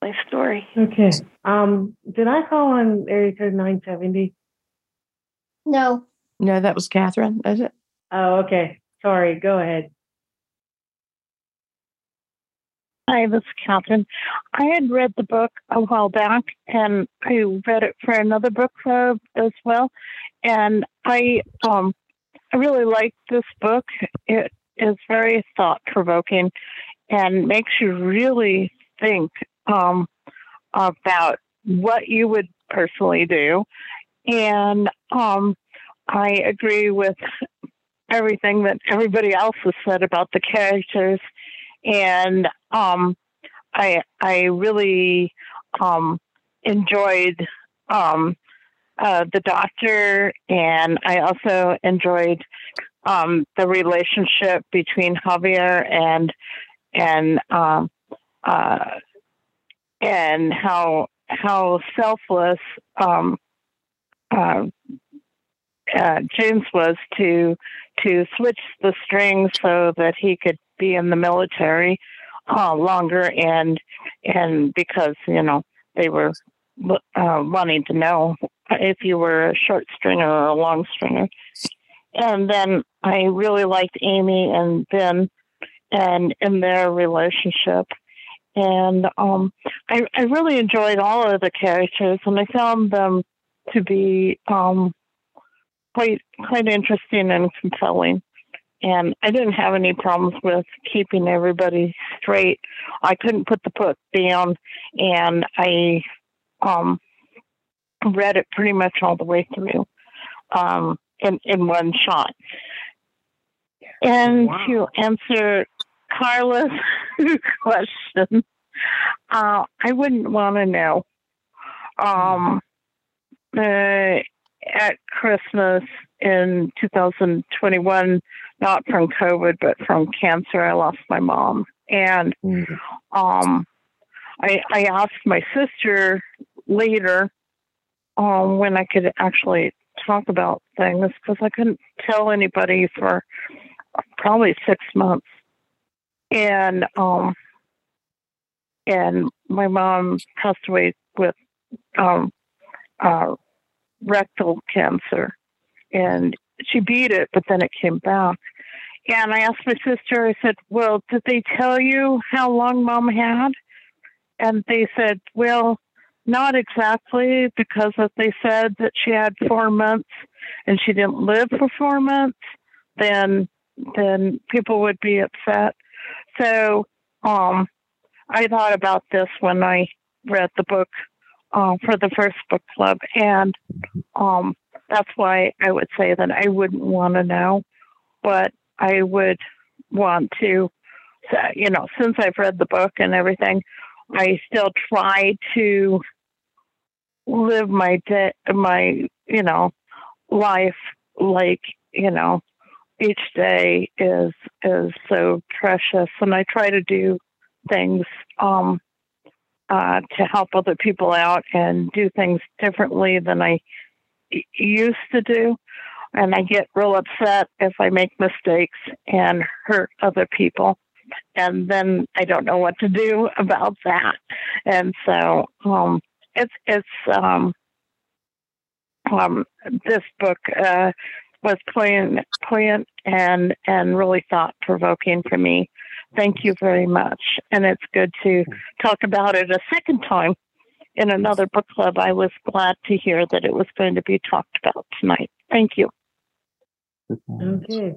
my story. Okay. Um, did I call on area code 970? No. No, that was Catherine, is it? Oh, okay. Sorry. Go ahead. Hi, this is Catherine. I had read the book a while back and I read it for another book club as well. And I um I really like this book. It is very thought provoking and makes you really think um about what you would personally do. And um I agree with everything that everybody else has said about the characters and um, I I really um, enjoyed um, uh, the doctor, and I also enjoyed um, the relationship between Javier and and um, uh, and how how selfless um, uh, uh, James was to to switch the strings so that he could be in the military uh, longer, and and because you know they were uh, wanting to know if you were a short stringer or a long stringer. And then I really liked Amie and Ben and in their relationship. And um, I, I really enjoyed all of the characters, and I found them to be um, quite quite interesting and compelling and I didn't have any problems with keeping everybody straight. I couldn't put the book down, and I um, read it pretty much all the way through um, in in one shot. And wow. to answer Carla's (laughs) question, uh, I wouldn't want to know. Um, uh, at Christmas in 2021, not from COVID, but from cancer. I lost my mom. And um, I, I asked my sister later um, when I could actually talk about things because I couldn't tell anybody for probably six months. And um, and my mom passed away with um, uh, rectal cancer, and she beat it, but then it came back. And I asked my sister, I said, Well, did they tell you how long mom had? And they said, Well, not exactly, because if they said that she had four months and she didn't live for four months, then then people would be upset. So um I thought about this when I read the book uh, for the first book club, and um, that's why I would say that I wouldn't want to know, but I would want to, you know, since I've read the book and everything, I still try to live my day, my you know, life like you know, each day is is so precious, and I try to do things um uh, to help other people out and do things differently than I used to do. And I get real upset if I make mistakes and hurt other people. And then I don't know what to do about that. And so um, it's it's um, um, this book uh, was poignant, poignant and and really thought provoking for me. Thank you very much. And it's good to talk about it a second time in another book club. I was glad to hear that it was going to be talked about tonight. Thank you. Okay.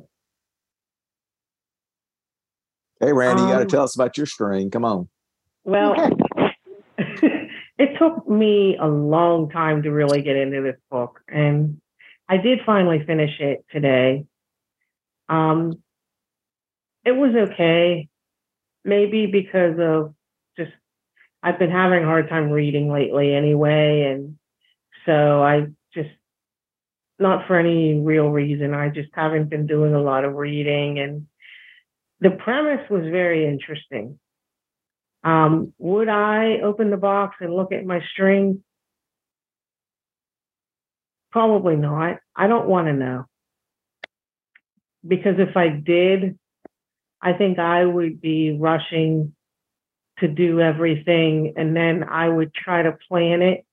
Hey, Randy, you got to Um, tell us about your string. Come on. Well, (laughs) (laughs) it took me a long time to really get into this book, and I did finally finish it today. Um, it was okay. Maybe because of just I've been having a hard time reading lately anyway, and so I just not for any real reason. I just haven't been doing a lot of reading, and the premise was very interesting. Um, would I open the box and look at my string? Probably not. I don't want to know. Because if I did, I think I would be rushing to do everything and then I would try to plan it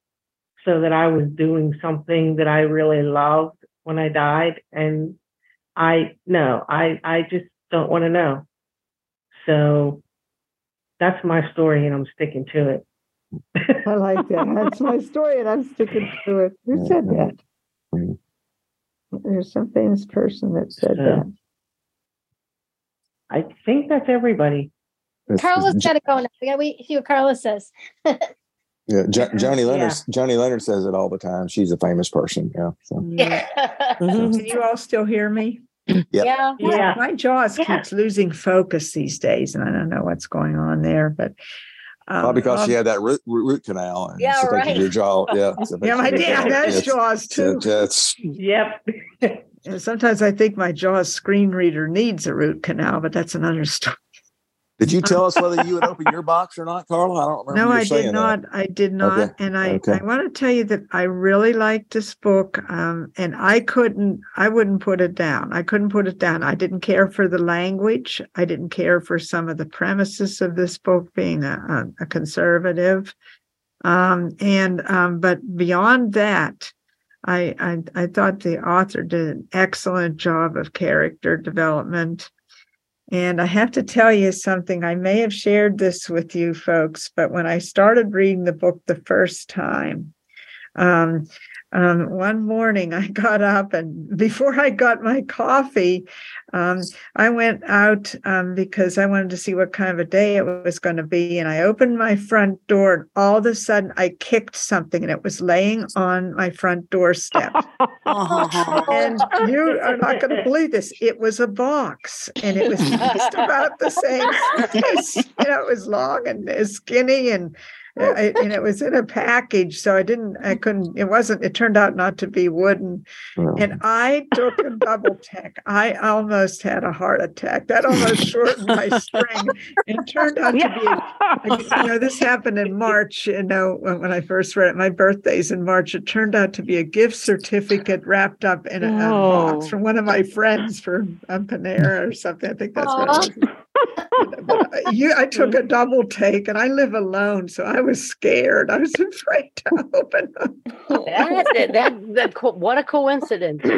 so that I was doing something that I really loved when I died. And I no, I I just don't want to know. So that's my story and I'm sticking to it. (laughs) I like that. That's my story and I'm sticking to it. Who said that? There's some famous person that said So, that. I think that's everybody. Carla's got to go now. We got to see what Carla says. (laughs) Yeah, jo- Joni Leonard. Yeah. Joni Leonard says it all the time. She's a famous person. Yeah. So. (laughs) Mm-hmm. Can you all still hear me? (clears throat) Yep. Yeah. My, my jaws keeps losing focus these days, and I don't know what's going on there. But um, Probably because she um, had that root, root canal. And Yeah, so right. Your jaw. (laughs) Yeah. (laughs) Yeah, my thinks- dad has jaws too. So That's Yep. And sometimes I think my jaws screen reader needs a root canal, but that's another (laughs) story. Did you tell us whether you would open your (laughs) box or not, Carla? I don't remember. No, I did that. not. I did not. Okay. And I, Okay. I want to tell you that I really liked this book. Um, and I couldn't, I wouldn't put it down. I couldn't put it down. I didn't care for the language. I didn't care for some of the premises of this book being a, a, a conservative. Um, and, um, but beyond that, I, I, I thought the author did an excellent job of character development. And I have to tell you something. I may have shared this with you folks, but when I started reading the book the first time, um, um, one morning I (laughs) got up and before I got my coffee, um, I went out um, because I wanted to see what kind of a day it was going to be. And I opened my front door, and all of a sudden I kicked something, and it was laying on my front doorstep. (laughs) and you are not going to believe this. It was a box, and it was (laughs) just about the same size. You know, it was long and skinny, and it, and it was in a package. So I didn't, I couldn't. It wasn't. It turned out not to be wooden, and I took a double take. I almost had a heart attack. That almost shortened my string. It turned out to be. You know, this happened in March. You know, when, when I first read it, my birthday's in March. It turned out to be a gift certificate wrapped up in a, a box from one of my friends for a Panera or something. I think that's what it was. But (laughs) I- you, I took a double take, and I live alone, so I was scared. I was (laughs) afraid to open them. That's it. That, that what a coincidence. (clears throat)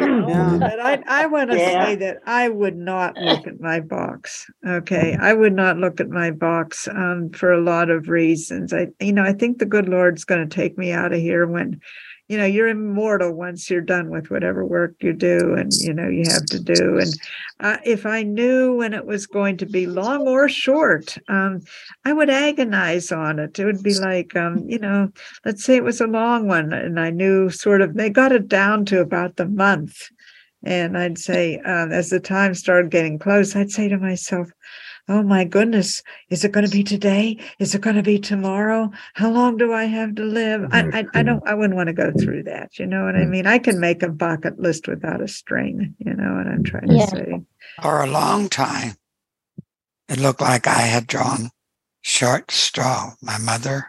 But I, I want to Yeah. say that I would not look at my box. Okay, I would not look at my box um, for a lot of reasons. I, you know, I think the good Lord's going to take me out of here when, you know, you're immortal once you're done with whatever work you do, and you know you have to do. And uh, if I knew when it was going to be long or short, um, I would agonize on it. It would be like, um, you know, let's say it was a long one, and I knew sort of they got it down to about the month. And I'd say, um, as the time started getting close, I'd say to myself, Oh my goodness, is it going to be today? Is it going to be tomorrow? How long do I have to live? I, I, I don't, I wouldn't want to go through that. You know what I mean? I can make a bucket list without a string. You know what I'm trying to Yeah. say? For a long time, it looked like I had drawn short straw. My mother,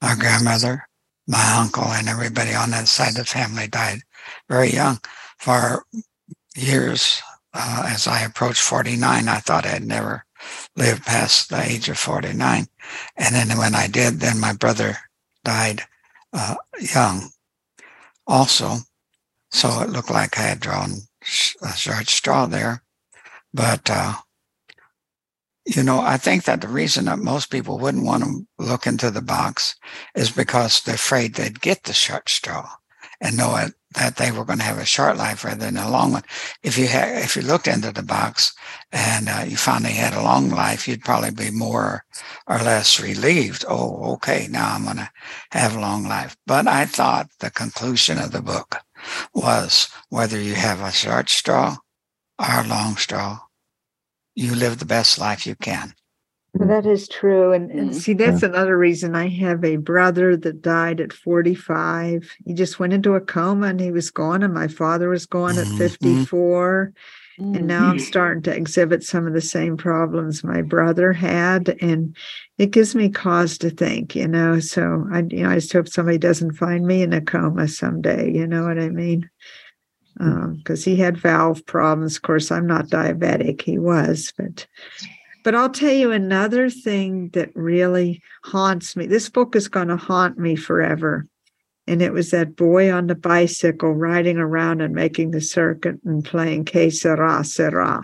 my grandmother, my uncle, and everybody on that side of the family died very young. For years, uh, as I approached 49, I thought I'd never live past the age of 49. And then when I did, then my brother died uh, young also. So it looked like I had drawn a short straw there. But, uh, you know, I think that the reason that most people wouldn't want to look into the box is because they're afraid they'd get the short straw and know it, that they were going to have a short life rather than a long one. If you had, if you looked into the box and uh, you found they had a long life, you'd probably be more or less relieved. Oh, okay, now I'm going to have a long life. But I thought the conclusion of the book was whether you have a short straw or a long straw, you live the best life you can. Well, that is true. And, and mm. see, that's another reason I have a brother that died at 45. He just went into a coma and he was gone, and my father was gone at mm-hmm. 54. And now I'm mm. starting to exhibit some of the same problems my brother had. And it gives me cause to think, you know. So I, you know, I just hope somebody doesn't find me in a coma someday. You know what I mean? Um, because he had valve problems. Of course, I'm not diabetic. He was, but but I'll tell you another thing that really haunts me. This book is going to haunt me forever. And it was that boy on the bicycle riding around and making the circuit and playing Que Sera Sera.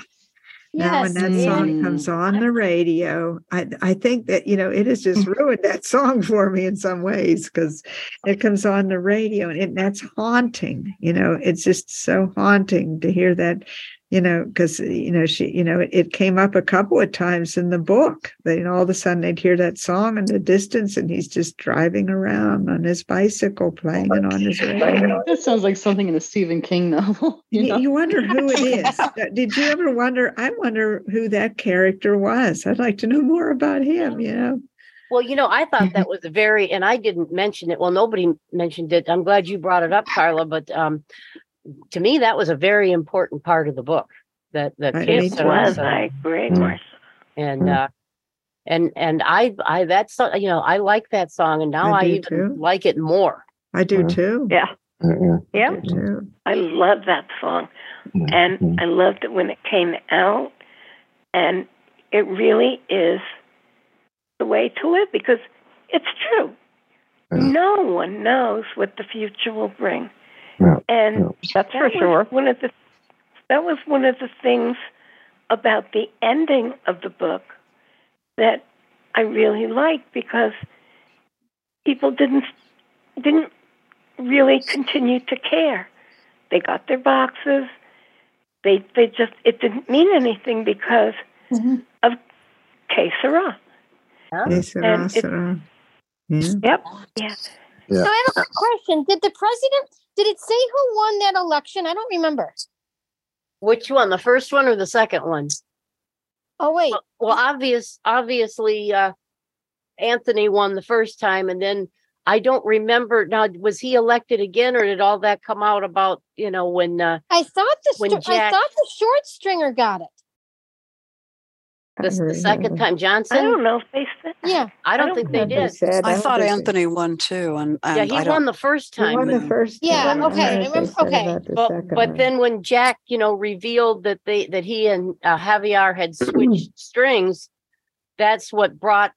Now, when Yes, that song comes on the radio, I, I think that, you know, it has just (laughs) ruined that song for me in some ways because it comes on the radio and it, that's haunting. You know, it's just so haunting to hear that, you know, because, you know, she, you know, it, it came up a couple of times in the book that, you know, all of a sudden they'd hear that song in the distance and he's just driving around on his bicycle playing it on his (laughs) radio. That sounds like something in a Stephen King novel. (laughs) You, You, know? you wonder who it is. (laughs) Uh, Did you ever wonder? I wonder who that character was. I'd like to know more about him, you know. Well, you know, I thought that was a very, and I didn't mention it. Well, nobody mentioned it. I'm glad you brought it up, Carla. But um, to me, that was a very important part of the book. That that Right, came me to too. us, Was I agree, Mm. And uh, and and I I that's you know I like that song, and now I I, even too. like it more. I do too. Yeah. Mm-mm. Yeah. I too. I love that song. And I loved it when it came out. And it really is the way to live because it's true. No one knows what the future will bring. And That's that for sure. One of the that was one of the things about the ending of the book that I really liked because people didn't didn't really continue to care. They got their boxes. They they just it didn't mean anything because mm-hmm. of que sera. Que sera, And it- sera. Yeah. Yep. Yeah. So I have a question. Did the president did it say who won that election? I don't remember. Which one, the first one or the second one? Oh wait. Well, well obvious, obviously, uh, Anthony won the first time, and then I don't remember. Now, was he elected again, or did all that come out about you know when uh, I thought the when sto- I thought the short stringer got it. The, the second time Johnson? I don't know if they said. Yeah. I don't think they did. I thought Anthony won too, and, and Yeah, he I won the first He time. won the first Yeah, time. I okay, don't know I if they remember- okay. But, but then when Jack, you know, revealed that they that he and uh, Javier had (clears throat) switched strings, that's what brought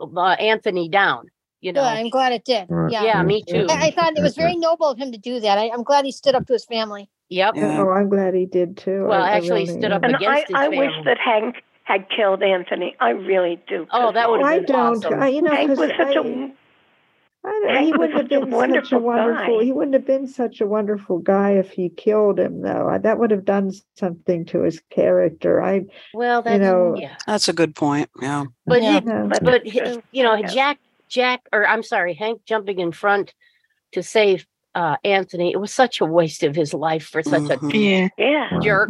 uh, Anthony down. You Good. know. I'm glad it did. Yeah. Yeah, me too. I, I thought it was very noble of him to do that. I, I'm glad he stood up to his family. Yep. Oh, I'm glad he did too. Well, I- I actually, he really stood up am. And I, against his I wish that Hank had killed Anthony. I really do. Oh, that would have been don't. awesome. I, you know, Hank 'cause was such I- a I don't, Hank he was wouldn't have such a been such a wonderful wonderful. guy. He wouldn't have been such a wonderful guy if he killed him, though. That would have done something to his character. I, Well, that's you know, yeah. that's a good point. Yeah. But Yeah. he, but he- you know, Jack, Jack, or I'm sorry, Hank jumping in front to save uh, Anthony. It was such a waste of his life for such Mhm. a Yeah. yeah. jerk.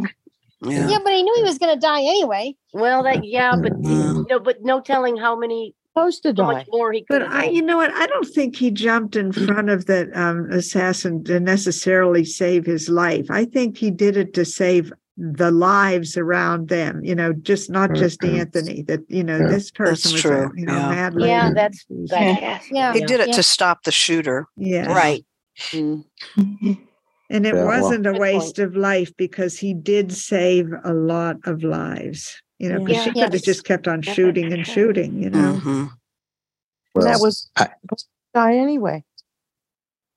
Yeah. Yeah, but he knew he was going to die anyway. Well, that yeah, but Mm. no, but no telling how many Supposed to how much more he could. but I, you know what? I don't think he jumped in front of the um, assassin to necessarily save his life. I think he did it to save the lives around them. You know, just not just Anthony. That you know, Yeah. this person That's was, true, a, you know, yeah. mad yeah, that's She's- that's Yeah. Yeah. He did it yeah. to stop the shooter. yeah, right. Mm. (laughs) And it Yeah, wasn't a Good waste of life because he did save a lot of lives. You know, because Yeah. she could have just kept on shooting and shooting. You know. Mhm. And that was I- supposed to die anyway.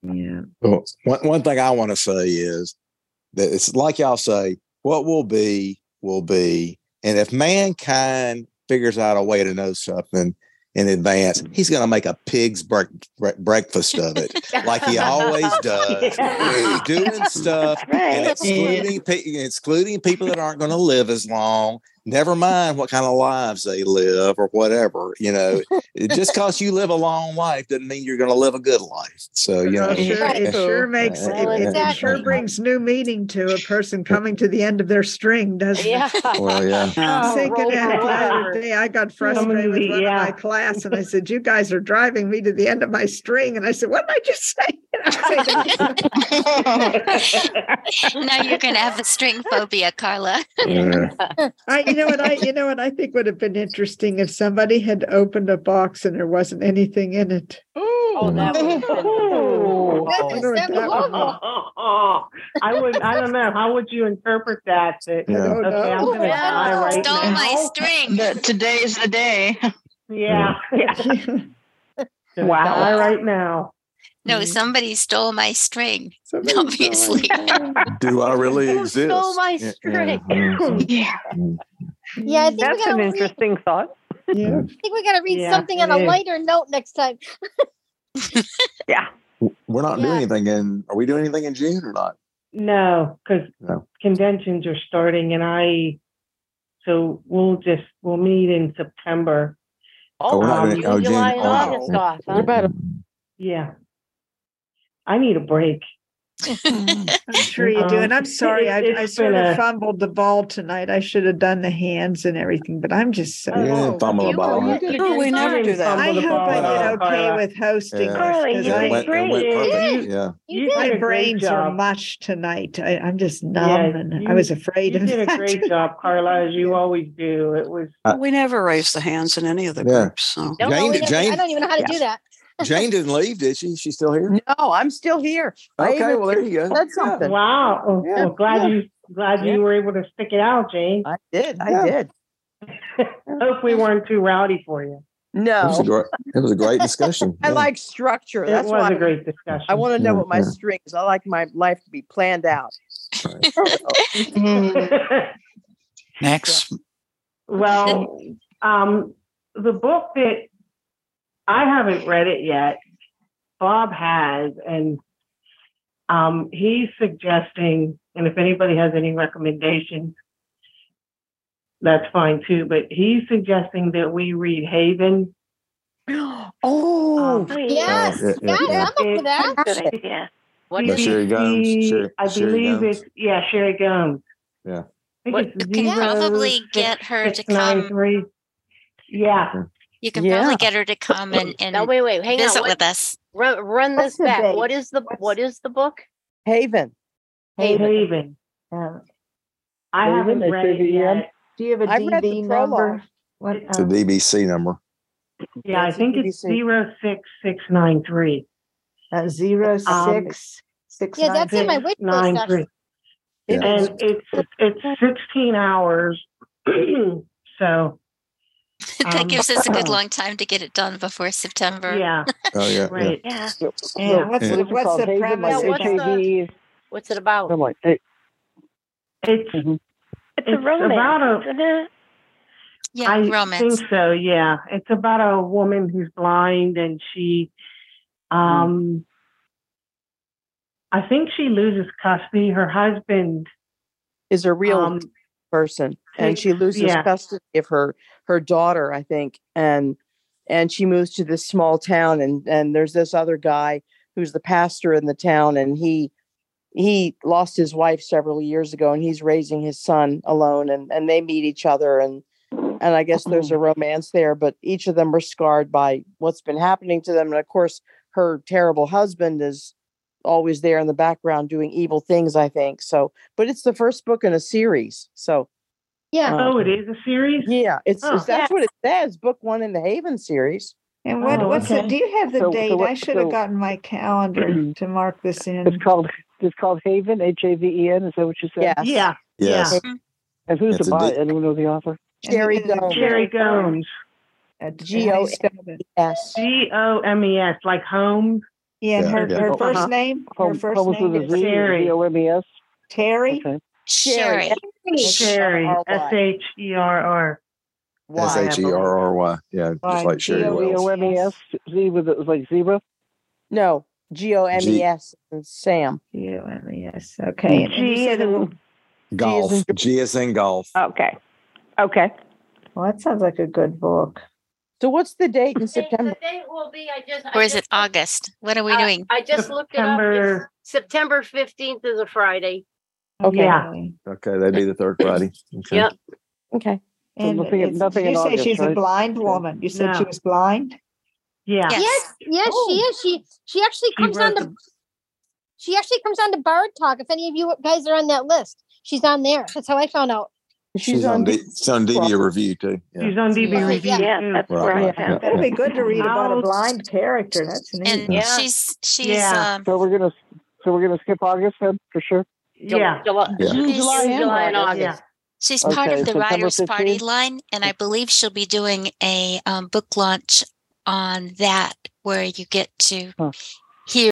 Yeah. Well, one, one thing I want to say is that it's like y'all say, what will be, will be. And if mankind figures out a way to know something in advance, he's going to make a pig's break, bre- breakfast of it, (laughs) like he always does, Yeah. doing stuff and Right. excluding, pe- excluding people that aren't going to live as long, never mind what kind of lives they live or whatever. You know, it- just (laughs) because you live a long life doesn't mean you're going to live a good life. So you know, Well, sure, it sure uh, makes it, Well, it- it sure brings new meaning to a person coming to the end of their string, doesn't Yeah. it? (laughs) Well, yeah. (laughs) Oh, I'm Oh, thinking roll that the other day I got frustrated with one of my class and I said, You guys are driving me to the end of my string. And I said, What did I just say? now you're going to have a string phobia, Carla. I, you know what I, you know what I think would have been interesting if somebody had opened a box and there wasn't anything in it. Oh, oh that would have been wonder what that would- (laughs) I would. I don't know. How would you interpret that? that Yeah. Okay, I'm going to die right Stole now. my string. That today is the day. Yeah. yeah. (laughs) Wow. Die right now. No, somebody stole my string. Somebody Obviously. (laughs) Do I really exist? stole my string? (laughs) Yeah. Yeah, I think That's we gotta an read, interesting thought. Yeah. I think we gotta read Yeah, something on a lighter note next time. (laughs) Yeah. We're not doing anything in. Are we doing anything in June or not? No, because No. conventions are starting, and I. So we'll just we'll meet in September. Oh, we're Oh, doing- oh, July, and Oh. August off, huh? better. Yeah. I need a break. I'm sure you do. Um, And I'm sorry, I, it- I it's sort of fumbled the ball tonight. I should have done the hands and everything, but I'm just so. You didn't fumble the ball. were- huh? No, we never do that. I hope I did okay Carla. with hosting Yeah. Carly, this you did I, went, it went You- Yeah. You You did my did a great brains are job. mush tonight. I, I'm just numb Yeah, and I was afraid You of did a great job, Carla, as you always do. It was We never raise the hands in any of the Yeah. groups. So No, no, Jane- we Jane- I don't even know how to do that. Jane didn't leave, did she? She's still here. No, I'm still here. Okay, well there you go. That's something. wow. Oh, Yeah, well, glad yeah. you glad Yeah. you were able to stick it out, Jane. I did. I Yeah. did. (laughs) Hope we weren't too rowdy for you. It was a No, great, it was a great discussion. (laughs) I Yeah. like structure. It That's was why a great discussion. I want to know Yeah, what my yeah. string is. I like my life to be planned out. (laughs) Next, well, um, the book that I haven't read it yet, Bob has, and um, he's suggesting, and if anybody has any recommendations, that's fine too. But he's suggesting that we read Haven. (gasps) Oh, Oh, Yes, yeah, yeah, yes, yeah. I'm up for that. Good idea. What Yeah, is Sherry Gomes, DBC Sherry- I Sherry believe Gomes. it's yeah, Sherry Gomes. Yeah. I think What- it's You can zero probably six get her to six nine come. three. Yeah. You can Yeah. probably get her to come and, and No, wait, wait, hang on. visit What, with us. run, run this the back. date? What is the What's- what is the book? Haven. Haven. Haven. Yeah. I Haven, haven't read it H-A-V-E-N? yet. Do you have a I read DB number? prologue. What? It's a um, DBC number. Yeah, I think it's DBC. zero six six nine three. uh, zero Um, six six Yeah, nine that's in my six. wish list. Nine actually. three. It Yeah. And it's it's sixteen hours. (clears throat) so (laughs) that Um, gives us a good long time to get it done before September. yeah, Oh yeah. (laughs) right. Yeah. So, Yeah. What's Yeah. the, what's the premise? Now, by what's the- H-A-V-E. What's it about? I'm like, hey, It's mhm. It's, It's a romance, about a- it? Yeah, I romance. think so. Yeah, it's about a woman who's blind, and she, um, I think she loses custody. Her husband, Is a real um, person, and she loses yeah. custody of her her daughter, I think, and and she moves to this small town, and and there's this other guy who's the pastor in the town, and he he lost his wife several years ago, and he's raising his son alone, and and they meet each other, and and I guess there's mm-hmm. a romance there, but each of them are scarred by what's been happening to them, and of course, her terrible husband is always there in the background doing evil things. I think so, but it's the first book in a series, so. Yeah. um, oh, it is a series. Yeah, it's, Oh. it's that's what it says. Book one in the Haven series. And what, Oh, what's okay. it? Do you have the So- so date? what- I should have so- gotten my calendar (clears throat) to mark this in. it's called it's called Haven, H A V E N. Is that what you said? Yes. Yeah, Yes. And who's It's the a by? di- Anyone know the author? And Jerry it is a Gomes. Jerry Gomes. G how do O you spell it? S. G O M E S, like home. Yeah, Yeah, her, yeah. her Uh-huh. first name, her first Home name is Z, Sherry. Z O M E S. Terry. Okay. Sherry. Sherry, R-Y. S H E R R. S H E R R Y. Yeah, just like Sherry G O Z Wells. O M E S. Z with it was like zebra. No, G O M E S Sam. G O M E S. Okay. And, and G is in- Golf. G is in golf. Okay. Okay. Well, that sounds like a good book. So what's the date in The September? date will be, I just. I Or is it August? What are we I- doing? I just looked it up. It's September- September fifteenth is a Friday. Okay. Yeah. Okay, that'd be the third Friday. Okay. Yep. Okay. So And nothing- it's- nothing in you say August, she's a blind woman. You said she was blind? Yeah. Yes. Yes, yes, Oh. she is. She she actually She comes on to the- she actually comes on to Bard Talk. If any of you guys are on that list, she's on there. That's how I found out. She's on D, she's on DB review too. Yeah. She's on DB Yeah. review. Yeah, too. that's Right, where I right, found That'd be good to read about a blind character. That's neat. And Yeah. she's she's Yeah. um So we're gonna so we're gonna skip August then for sure. Yeah. July, Yeah. June, She's- July, and July and August. Yeah. she's part of the September Writers Party line, and I believe she'll be doing a um, book launch on that where you get to Huh.